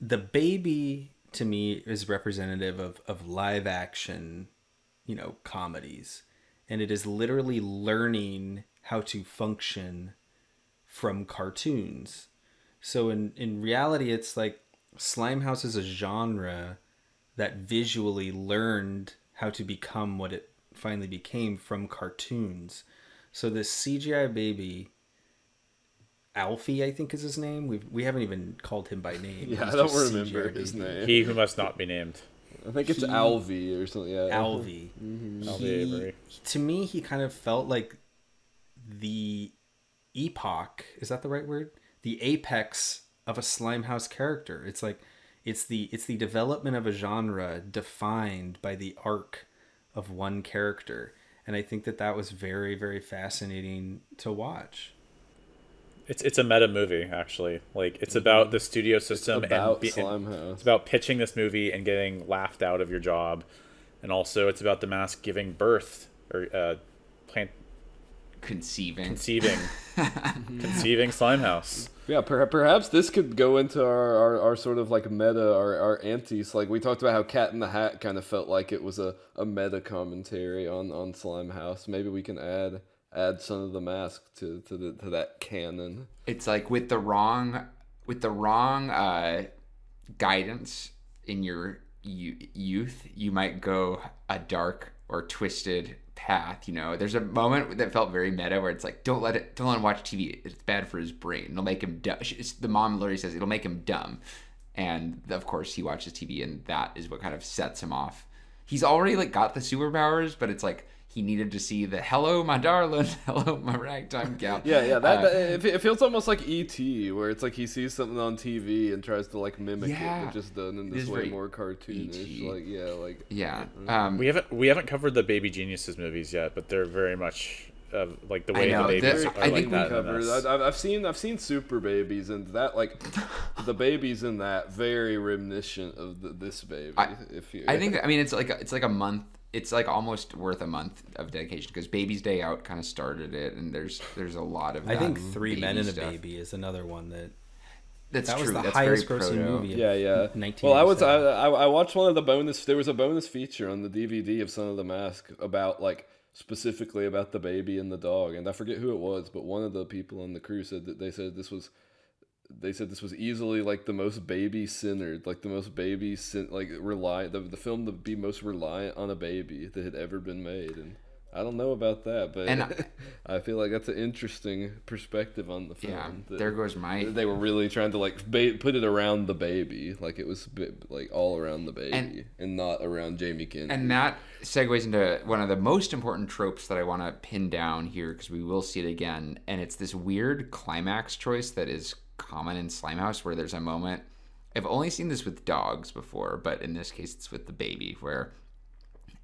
the baby to me is representative of of live action, you know, comedies. And it is literally learning how to function from cartoons. So in in reality, it's like Slimehouse is a genre that visually learned how to become what it finally became from cartoons. So this CGI baby, Alfie, I think is his name. We we haven't even called him by name. <laughs> Yeah, He's I don't remember CGI his baby. name. he who must not be named. I think it's he- Alvy or something. Yeah, Alvy. Mhm. Alvy He- Avery. to me, he kind of felt like the epoch. Is that the right word? The apex of a Slimehouse character. It's like it's the it's the development of a genre defined by the arc of one character, and I think that that was very very fascinating to watch. It's it's a meta movie actually. Like it's about the studio system about and, be- and Slimehouse. it's about pitching this movie and getting laughed out of your job, and also it's about the mask giving birth or uh, plant conceiving conceiving <laughs> conceiving Slimehouse. Yeah, per- perhaps this could go into our, our, our sort of like meta, our, our antis. Like we talked about how Cat in the Hat kind of felt like it was a, a meta commentary on, on Slimehouse. Maybe we can add add Son of the Mask to, to, the, to that canon. it's like with the wrong with the wrong uh, guidance in your youth you might go a dark or twisted path you know? There's a moment that felt very meta where it's like don't let it don't let him watch tv it's bad for his brain. It'll make him dumb the mom literally says it'll make him dumb. And of course he watches tv and that is what kind of sets him off. He's already like got the superpowers but it's like he needed to see the hello my darling <laughs> hello my ragtime gal Yeah, yeah. That, Uh, that it, it feels almost like E.T., where it's like he sees something on TV and tries to like mimic Yeah. it, but just done in this way more cartoonish. E.T.. Like yeah, like yeah we haven't we haven't covered the Baby Geniuses movies yet, but they're very much uh, like the I way know, the babies the- are I like think we that. in covered. I- I've, I've seen I've seen Super Babies and that like <laughs> the babies in that very reminiscent of the, this baby. I, if you, I think I mean it's like a, it's like a month. It's like almost worth a month of dedication because Baby's Day Out kind of started it, and there's there's a lot of. I think Three Men baby and a. Baby is another one that That's that was true. the That's highest very grossing proto. movie. Yeah, yeah. <laughs> Well, I was I, I I watched one of the bonus. There was a bonus feature on the DVD of Son of the Mask about like specifically about the baby and the dog, and I forget who it was, but one of the people on the crew said that they said this was. They said this was easily like the most baby centered, like the most baby cent- like rely the, the film to be most reliant on a baby that had ever been made, and I don't know about that, but And <laughs> I- I feel like that's an interesting perspective on the film. Yeah, that- there goes my- They were really trying to like ba- put it around the baby, like it was like all around the baby, And- and, not around Jamie Kennedy. And that segues into one of the most important tropes that I want to pin down here because we will see it again. And it's this weird climax choice that is common in Slimehouse where there's a moment. I've only seen this with dogs before, but in this case, it's with the baby where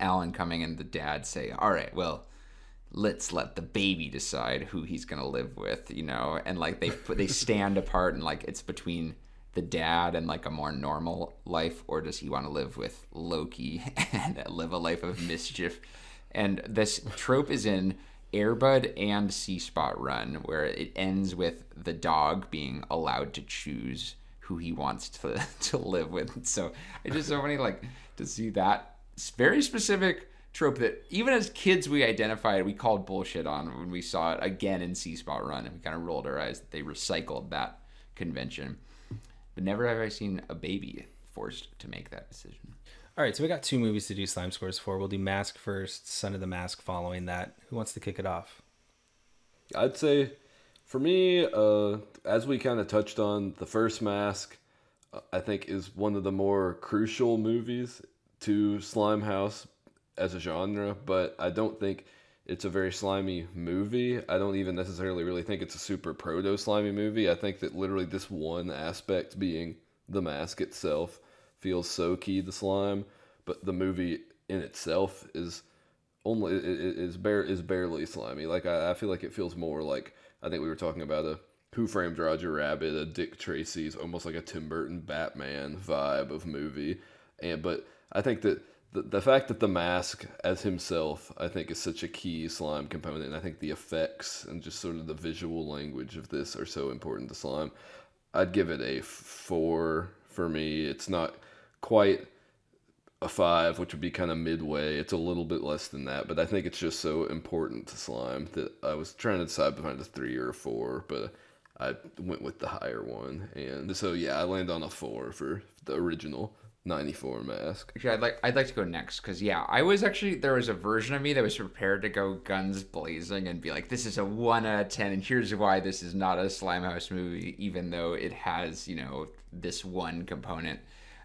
Alan Cumming and the dad say, All right, well, let's let the baby decide who he's going to live with, you know? And like they they stand <laughs> apart and like it's between the dad and like a more normal life or does he want to live with Loki <laughs> and live a life of mischief? And this trope is in Airbud and See Spot Run where it ends with the dog being allowed to choose who he wants to <laughs> to live with. So it's just so funny like to see that s- very specific trope that even as kids we identified we called bullshit on when we saw it again in See Spot Run and we kind of rolled our eyes that they recycled that convention. But never have I seen a baby forced to make that decision. All right, so we got two movies to do slime scores for. We'll do Mask first, Son of the Mask following that. Who wants to kick it off? I'd say, for me, uh, as we kind of touched on, the first Mask, uh, I think, is one of the more crucial movies to Slime House as a genre, but I don't think it's a very slimy movie. I don't even necessarily really think it's a super proto slimy movie. I think that literally this one aspect being the mask itself feels so key to slime, but the movie in itself is only is bare is barely slimy. Like I, I feel like it feels more like I think we were talking about a Who Framed Roger Rabbit, a Dick Tracy's almost like a Tim Burton Batman vibe of movie. And but I think that the, the fact that the mask as himself, I think, is such a key slime component, and I think the effects and just sort of the visual language of this are so important to slime. I'd give it a four for me. It's not quite a five, which would be kind of midway. It's a little bit less than that, but I think it's just so important to slime that I was trying to decide between a three or a four, but I went with the higher one. And so yeah, I landed on a four for the original '94 mask. Actually, I'd like I'd like to go next because yeah, I was actually there was a version of me that was prepared to go guns blazing and be like, this is a one out of ten, and here's why this is not a Slimehouse movie, even though it has you know this one component.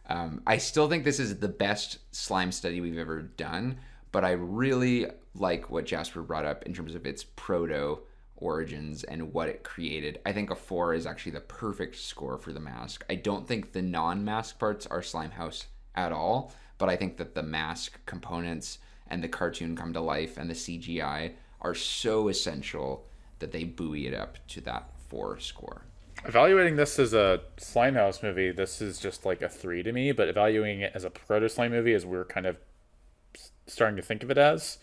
Um, I still think this is the best slime study we've ever done, but I really like what Jasper brought up in terms of its proto origins and what it created. I think a four is actually the perfect score for the mask. I don't think the non mask parts are Slimehouse at all, but I think that the mask components and the cartoon come to life and the CGI are so essential that they buoy it up to that four score. Evaluating this as a Slimehouse movie, this is just like a three to me. But evaluating it as a proto slime movie, as we're kind of starting to think of it as,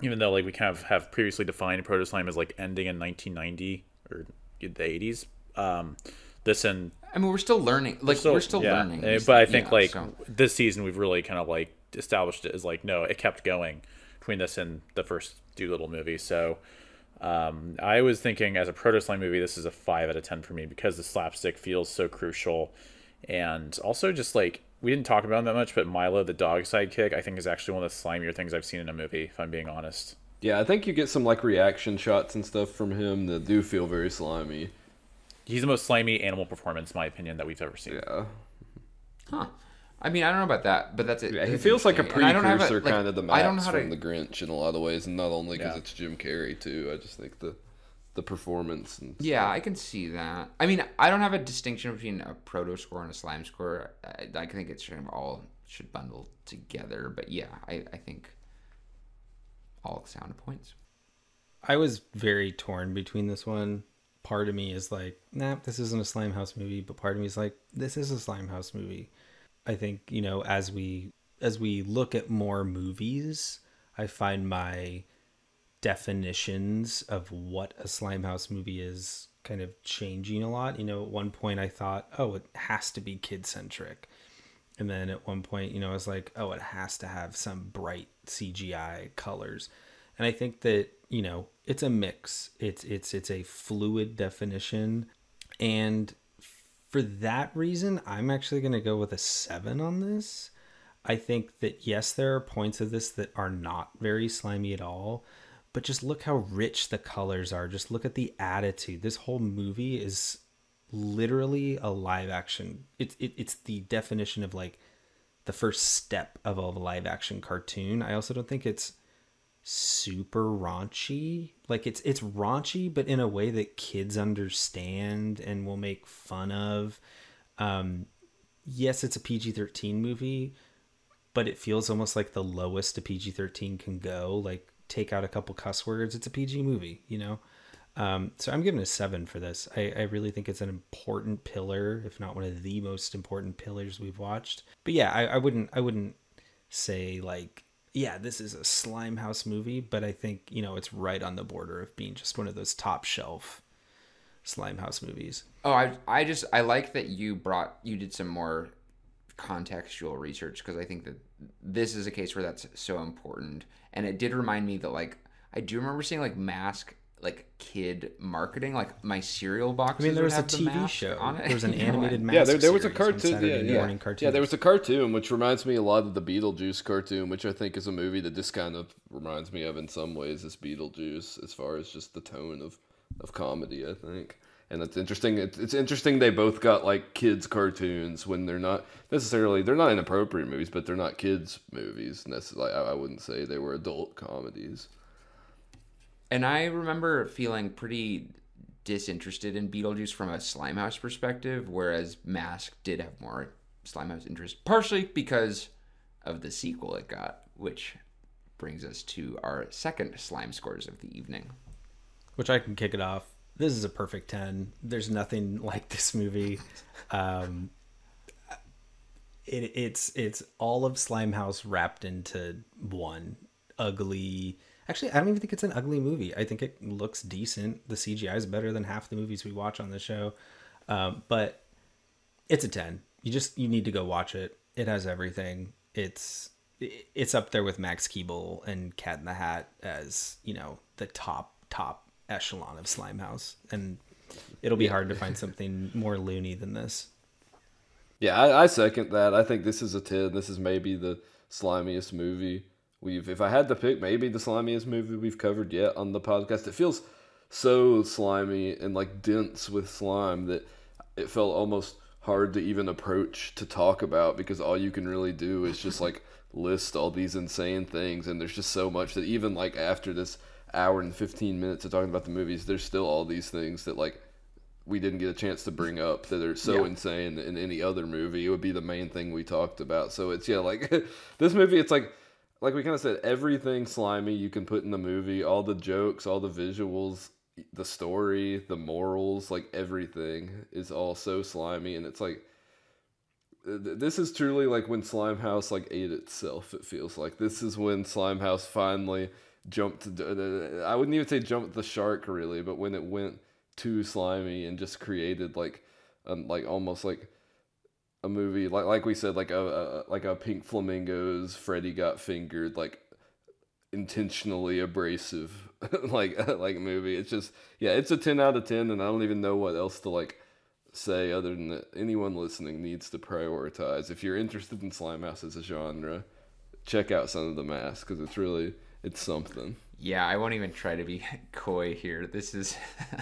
even though like we kind of have previously defined proto slime as like ending in 1990 or the 80s. Um, this and I mean, we're still learning. Like we're still yeah. learning. Eh, But I think yeah, like so- this season we've really kind of like established it as like no, it kept going between this and the first Dolittle movie. So um, I was thinking as a proto slime movie, this is a five out of ten for me because the slapstick feels so crucial, and also just like we didn't talk about him that much, but Milo the dog sidekick I think is actually one of the slimier things I've seen in a movie. If I'm being honest. Yeah, I think you get some like reaction shots and stuff from him that do feel very slimy. He's the most slimy animal performance, in my opinion, that we've ever seen. Yeah. Huh. I mean, I don't know about that, but that's it. Yeah, he feels like a interesting. And I don't have precursor like, kind of the I don't know Max how from to. the Grinch in a lot of ways, and not only because Yeah. it's Jim Carrey too. I just think the the performance and Yeah, I can see that. I mean, I don't have a distinction between a proto score and a slime score. I, I think it's kind of all should bundle together. But yeah, I, I think all sound points. I was very torn between this one. Part of me is like, nah, this isn't a Slime House movie, but part of me is like, this is a Slime House movie. I think, you know, as we as we look at more movies, I find my definitions of what a Slimehouse movie is kind of changing a lot. You know, at one point I thought, oh, it has to be kid centric. And then at one point, you know, I was like, oh, it has to have some bright CGI colors. And I think that, you know, it's a mix. It's it's it's a fluid definition. And for that reason, I'm actually going to go with a 7 on this. I think that yes, there are points of this that are not very slimy at all, but just look how rich the colors are. Just look at the attitude. This whole movie is literally a live action. It's it, it's the definition of like the first step of a live action cartoon. I also don't think it's super raunchy. Like it's it's raunchy, but in a way that kids understand and will make fun of. Um, yes, it's a PG thirteen movie, but it feels almost like the lowest a PG thirteen can go. Like take out a couple cuss words, it's a PG movie, you know. Um, so I'm giving a seven for this. I, I really think it's an important pillar, if not one of the most important pillars we've watched. But yeah, I, I wouldn't I wouldn't say like yeah, this is a Slimehouse movie, but I think you know it's right on the border of being just one of those top shelf Slimehouse movies. Oh, I I just I like that you brought you did some more contextual research because I think that this is a case where that's so important. And it did remind me that like I do remember seeing like mask like kid marketing, like my cereal boxes. I mean, there was a the TV show. on it. There was an <laughs> animated mask. yeah, there, there was a cartoon. Yeah, yeah. morning yeah, there was a cartoon which reminds me a lot of the Beetlejuice cartoon, which I think is a movie that this kind of reminds me of in some ways as Beetlejuice, as far as just the tone of of comedy. I think. And it's interesting. It's, it's interesting they both got like kids cartoons when they're not necessarily they're not inappropriate movies, but they're not kids movies. Necessarily, I, I wouldn't say they were adult comedies. And I remember feeling pretty disinterested in Beetlejuice from a Slimehouse perspective, whereas Mask did have more Slimehouse interest, partially because of the sequel it got, which brings us to our second slime scores of the evening. which I can kick it off. This is a perfect 10. There's nothing <laughs> like this movie. Um, it, it's it's all of Slimehouse wrapped into one ugly. Actually, I don't even think it's an ugly movie. I think it looks decent. The CGI is better than half the movies we watch on the show. Um, but it's a 10. You just you need to go watch it. It has everything. It's it's up there with Max Keeble and Cat in the Hat as, you know, the top top echelon of Slimehouse. And it'll be hard to find something more loony than this. Yeah, I, I second that. I think this is a ten. This is maybe the slimiest movie we've. If I had to pick, maybe the slimiest movie we've covered yet on the podcast. It feels so slimy and like dense with slime that it felt almost hard to even approach to talk about because all you can really do is just like <laughs> list all these insane things and there's just so much that even like after this hour and 15 minutes of talking about the movies there's still all these things that like we didn't get a chance to bring up that are so Yeah. insane in any other movie it would be the main thing we talked about so it's yeah like <laughs> this movie it's like like we kind of said everything slimy you can put in the movie all the jokes all the visuals the story the morals like everything is all so slimy and it's like this is truly like when Slimehouse like ate itself. It feels like this is when Slimehouse finally jumped. I wouldn't even say jumped the shark really, but when it went too slimy and just created like, um, like almost like a movie like like we said like a, a like a Pink Flamingos Freddy Got Fingered like intentionally abrasive <laughs> like like movie. It's just yeah, it's a ten out of ten, and I don't even know what else to like say other than that anyone listening needs to prioritize. If you're interested in Slimehouse as a genre, check out Son of the Mask because it's really it's something. Yeah, I won't even try to be <laughs> coy here. This is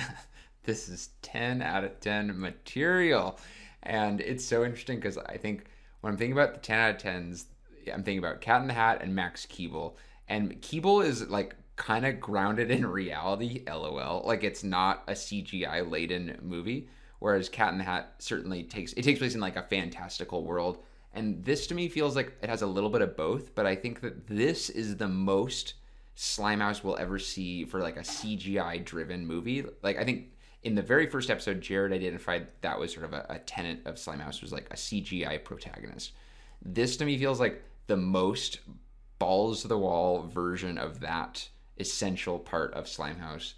<laughs> this is 10 out of 10 material. And it's so interesting because I think when I'm thinking about the 10 out of 10s, I'm thinking about Cat in the Hat and Max Keeble. And Keeble is like kind of grounded in reality, lol. Like it's not a CGI laden movie. Whereas Cat in the Hat certainly takes it takes place in like a fantastical world. And this to me feels like it has a little bit of both, but I think that this is the most Slimehouse will ever see for like a CGI driven movie. Like I think in the very first episode, Jared identified that was sort of a, a tenet of Slimehouse was like a CGI protagonist. This to me feels like the most balls to the wall version of that essential part of Slimehouse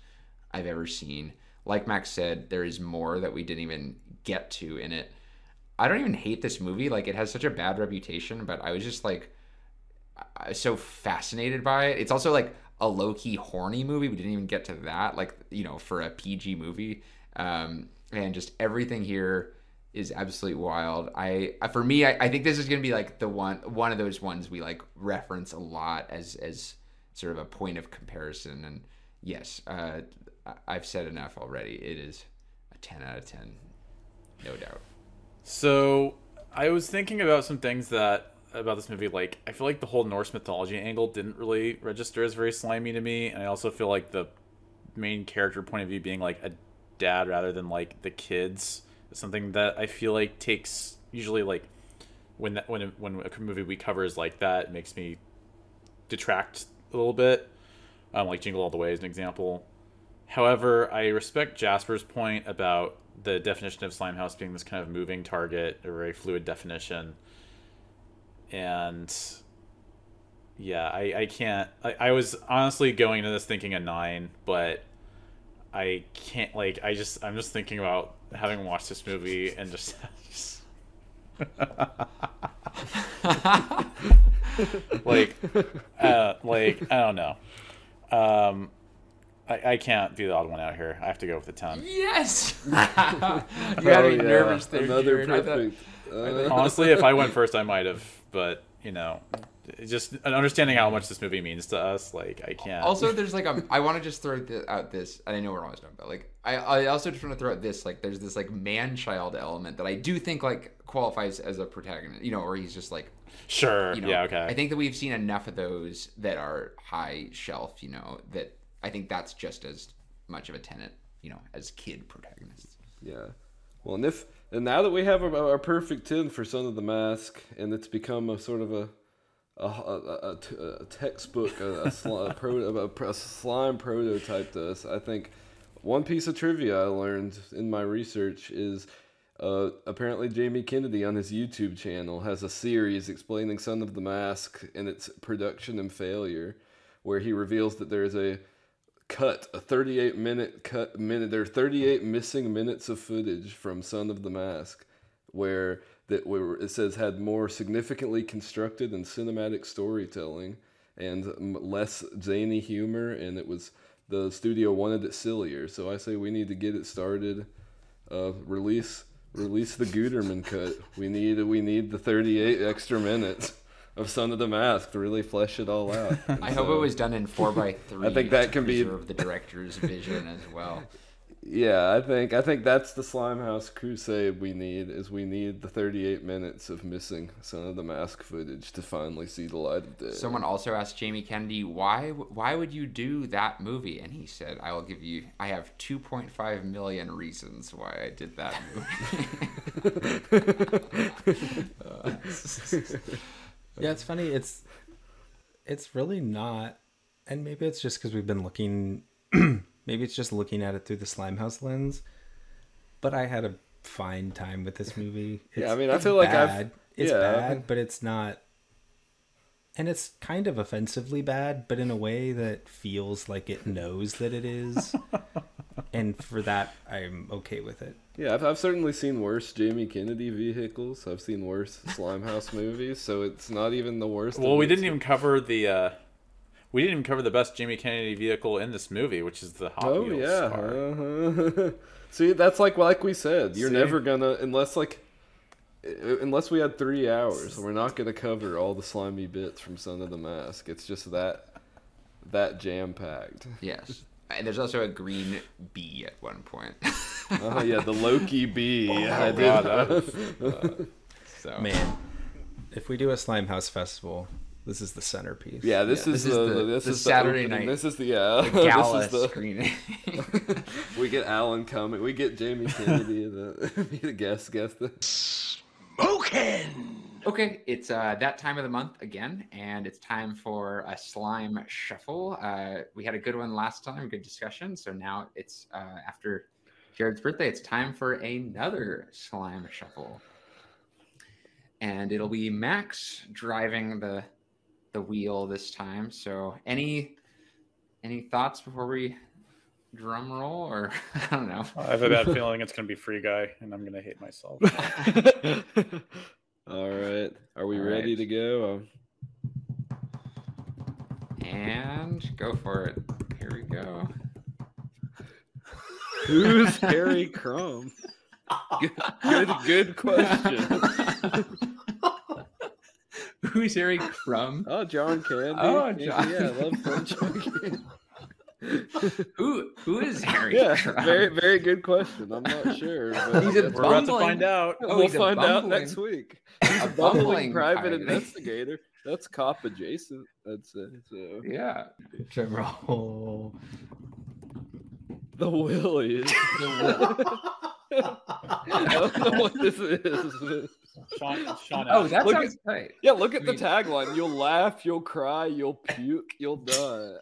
I've ever seen. Like Max said, there is more that we didn't even get to in it. I don't even hate this movie. Like it has such a bad reputation, but I was just like I was so fascinated by it. It's also like a low key horny movie. We didn't even get to that. Like you know, for a PG movie, um, and just everything here is absolutely wild. I for me, I, I think this is gonna be like the one one of those ones we like reference a lot as as sort of a point of comparison. And yes, uh, I've said enough already. It is a ten out of ten, no doubt. So I was thinking about some things that about this movie. Like I feel like the whole Norse mythology angle didn't really register as very slimy to me, and I also feel like the main character point of view being like a dad rather than like the kids is something that I feel like takes usually like when that when a, when a movie we cover is like that it makes me detract a little bit. Um, like Jingle All the Way is an example. However, I respect Jasper's point about the definition of Slimehouse being this kind of moving target, a very fluid definition. And yeah, I, I can't. I, I was honestly going into this thinking a nine, but I can't. Like, I just, I'm just thinking about having watched this movie and just. <laughs> like, uh, like I don't know. Um, I, I can't be the odd one out here. I have to go with the ten. Yes. <laughs> you had me yeah, nervous there. another Jared. I thought- perfect, I thought- Honestly, if I went first, I might have. But you know, just understanding how much this movie means to us, like I can't. Also, there's like a. I want to just throw th- out this. and I know we're always talking but like. I, I also just want to throw out this like. There's this like man-child element that I do think like qualifies as a protagonist. You know, or he's just like. Sure. You know, yeah. Okay. I think that we've seen enough of those that are high shelf. You know that I think that's just as much of a tenant, You know, as kid protagonists. Yeah. Well, and if and now that we have our, our perfect ten for Son of the Mask, and it's become a sort of a a, a, a a textbook, a, sli- a, pro, a, pro- a slime prototype to us, I think one piece of trivia I learned in my research is uh, apparently Jamie Kennedy on his YouTube channel has a series explaining Son of the Mask and its production and failure, where he reveals that there is a cut a 38 minute cut minute there are 38 missing minutes of footage from son of the mask where that where it says had more significantly constructed and cinematic storytelling and less zany humor and it was the studio wanted it sillier. So i say we need to get it started uh, release release the guterman cut. We need we need the 38 extra minutes of Son of the Mask to really flesh it all out. <laughs> I hope it was done in four by <laughs> three. I think that can be preserve the director's vision as well. <laughs> Yeah, I think I think that's the Slimehouse crusade we need. Is we need the 38 minutes of missing Son of the Mask footage to finally see the light of day. Someone also asked Jamie Kennedy, "Why why would you do that movie?" And he said, "I will give you. I have 2.5 million reasons why I did that movie." Uh, yeah, it's funny. It's it's really not, and maybe it's just because we've been looking. <clears throat> maybe it's just looking at it through the Slimehouse lens. But I had a fine time with this movie. It's, <laughs> Yeah, I mean, I feel like I've-. It's yeah, bad, but it's not. And it's kind of offensively bad, but in a way that feels like it knows that it is. <laughs> and for that, I'm okay with it. Yeah, I've, I've certainly seen worse Jamie Kennedy vehicles. I've seen worse Slimehouse <laughs> movies, so it's not even the worst. Well, we didn't even cover the. Uh, we didn't even cover the best Jamie Kennedy vehicle in this movie, which is the Hot Oh Wheels yeah. car. uh-huh. <laughs> See, that's like like we said. You're See? never gonna unless like uh, unless we had three hours. We're not gonna cover all the slimy bits from Son of the Mask. It's just that that jam packed. yes. And there's also a green bee at one point. <laughs> Oh yeah, the Loki bee. Oh, I. God, that <laughs> uh, so Man, if we do a Slimehouse festival, this is the centerpiece. Yeah, this is the, this the is Saturday the night- This is the yeah. the <laughs> this gala is the, screening. we get Alan Cumming. We get Jamie Kennedy to be the guest guest. Okay, it's uh, that time of the month again, and it's time for a slime shuffle. Uh, we had a good one last time, good discussion. So now it's uh, after Jared's birthday. It's time for another slime shuffle, and it'll be Max driving the the wheel this time. So any any thoughts before we drum roll, or <laughs> I don't know. I have a bad <laughs> feeling it's going to be Free Guy, and I'm going to hate myself. <laughs> All right, are we All ready right. to go? Um, And go for it. Here we go. Who's <laughs> Harry Crumb? Good, good, good question. <laughs> Who's Harry Crumb? Oh, John Candy. Oh, John. Yeah, I love John <laughs> Candy. <laughs> Who who is Harry Yeah, Crumb? very, very good question. I'm not <laughs> sure. But He's a we're about to find out. Oh, we'll he's a find out next week. <laughs> He's a a bumbling bumbling private pirate. investigator. That's cop adjacent. I'd say. So Yeah. Drum roll. the Willies. I don't know what this is. Sean, Sean Oh, Astin. that Look sounds tight. Yeah, look at the tagline. You'll laugh, you'll cry, you'll puke, you'll die.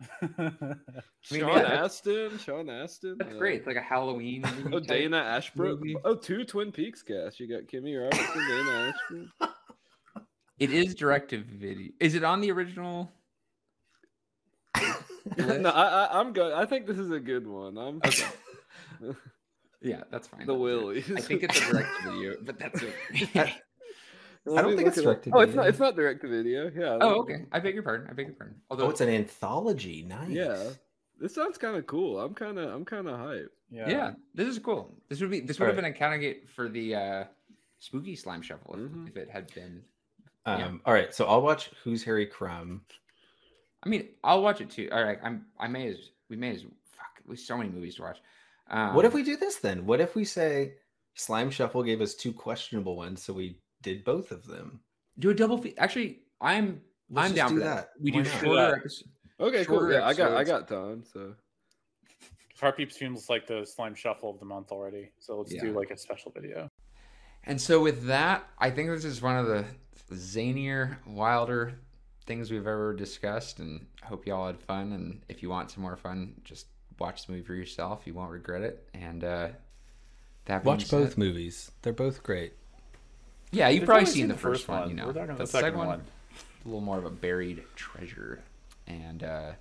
<laughs> Sean yeah, Astin, Sean Astin. That's uh, great. It's like a Halloween. <laughs> Oh, Dana Ashbrook. movie. Oh, two Twin Peaks cast. You got Kimmy Robertson, Dana Ashbrook. <laughs> It is direct to video. Is it on the original? no, I, I, I'm good. I think this is a good one. I'm Okay. Yeah, that's fine. the Willies. I think it's a direct video, but that's okay. Let I don't think it's it direct to Oh, it's not. It's not direct to video. Yeah. oh, okay. I beg your pardon. I beg your pardon. Although Oh, it's an anthology. Nice. Yeah. This sounds kind of cool. I'm kind of. I'm kind of hyped. yeah. Yeah. this is cool. This would be this would have Alright. been a candidate for the uh spooky slime shuffle if, Mhm. if it had been. Um, Yeah. All right, so I'll watch Who's Harry Crumb. I mean, I'll watch it too. All right, I'm. I may as we may as fuck. There's so many movies to watch. Um, what if we do this then? What if we say Slime Shuffle gave us two questionable ones, so we did both of them? do a double? Fe- Actually, I'm. Let's I'm down do for that. that. We Why do not? shorter. Do that. episodes. Okay, cool. Yeah, I got. I got time. So. Heart seems like the slime shuffle of the month already, so let's do like a special video. And so with that, I think this is one of the zanier, wilder things we've ever discussed, and I hope y'all had fun. And if you want some more fun, just watch the movie for yourself. You won't regret it. And uh, that being Watch both said- movies. They're both great. Yeah, you've We've probably only seen, the first one. You know, We're talking about But the second one. a little more of a buried treasure. And uh,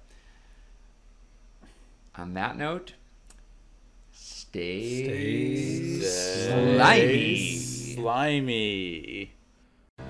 on that note, stay, slimy. Slimy.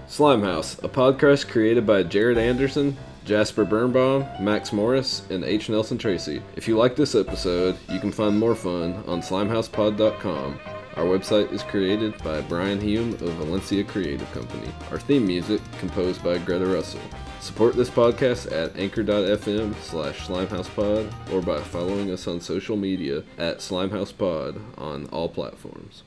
Slimehouse, a podcast created by Jared Anderson, Jasper Birnbaum, Max Morris, and H. Nelson Tracy. If you like this episode, you can find more fun on slimehousepod.com. Our website is created by Brian Hume of Valencia Creative Company. Our theme music composed by Greta Russell. Support this podcast at anchor.fm slash slimehousepod or by following us on social media at slimehousepod on all platforms.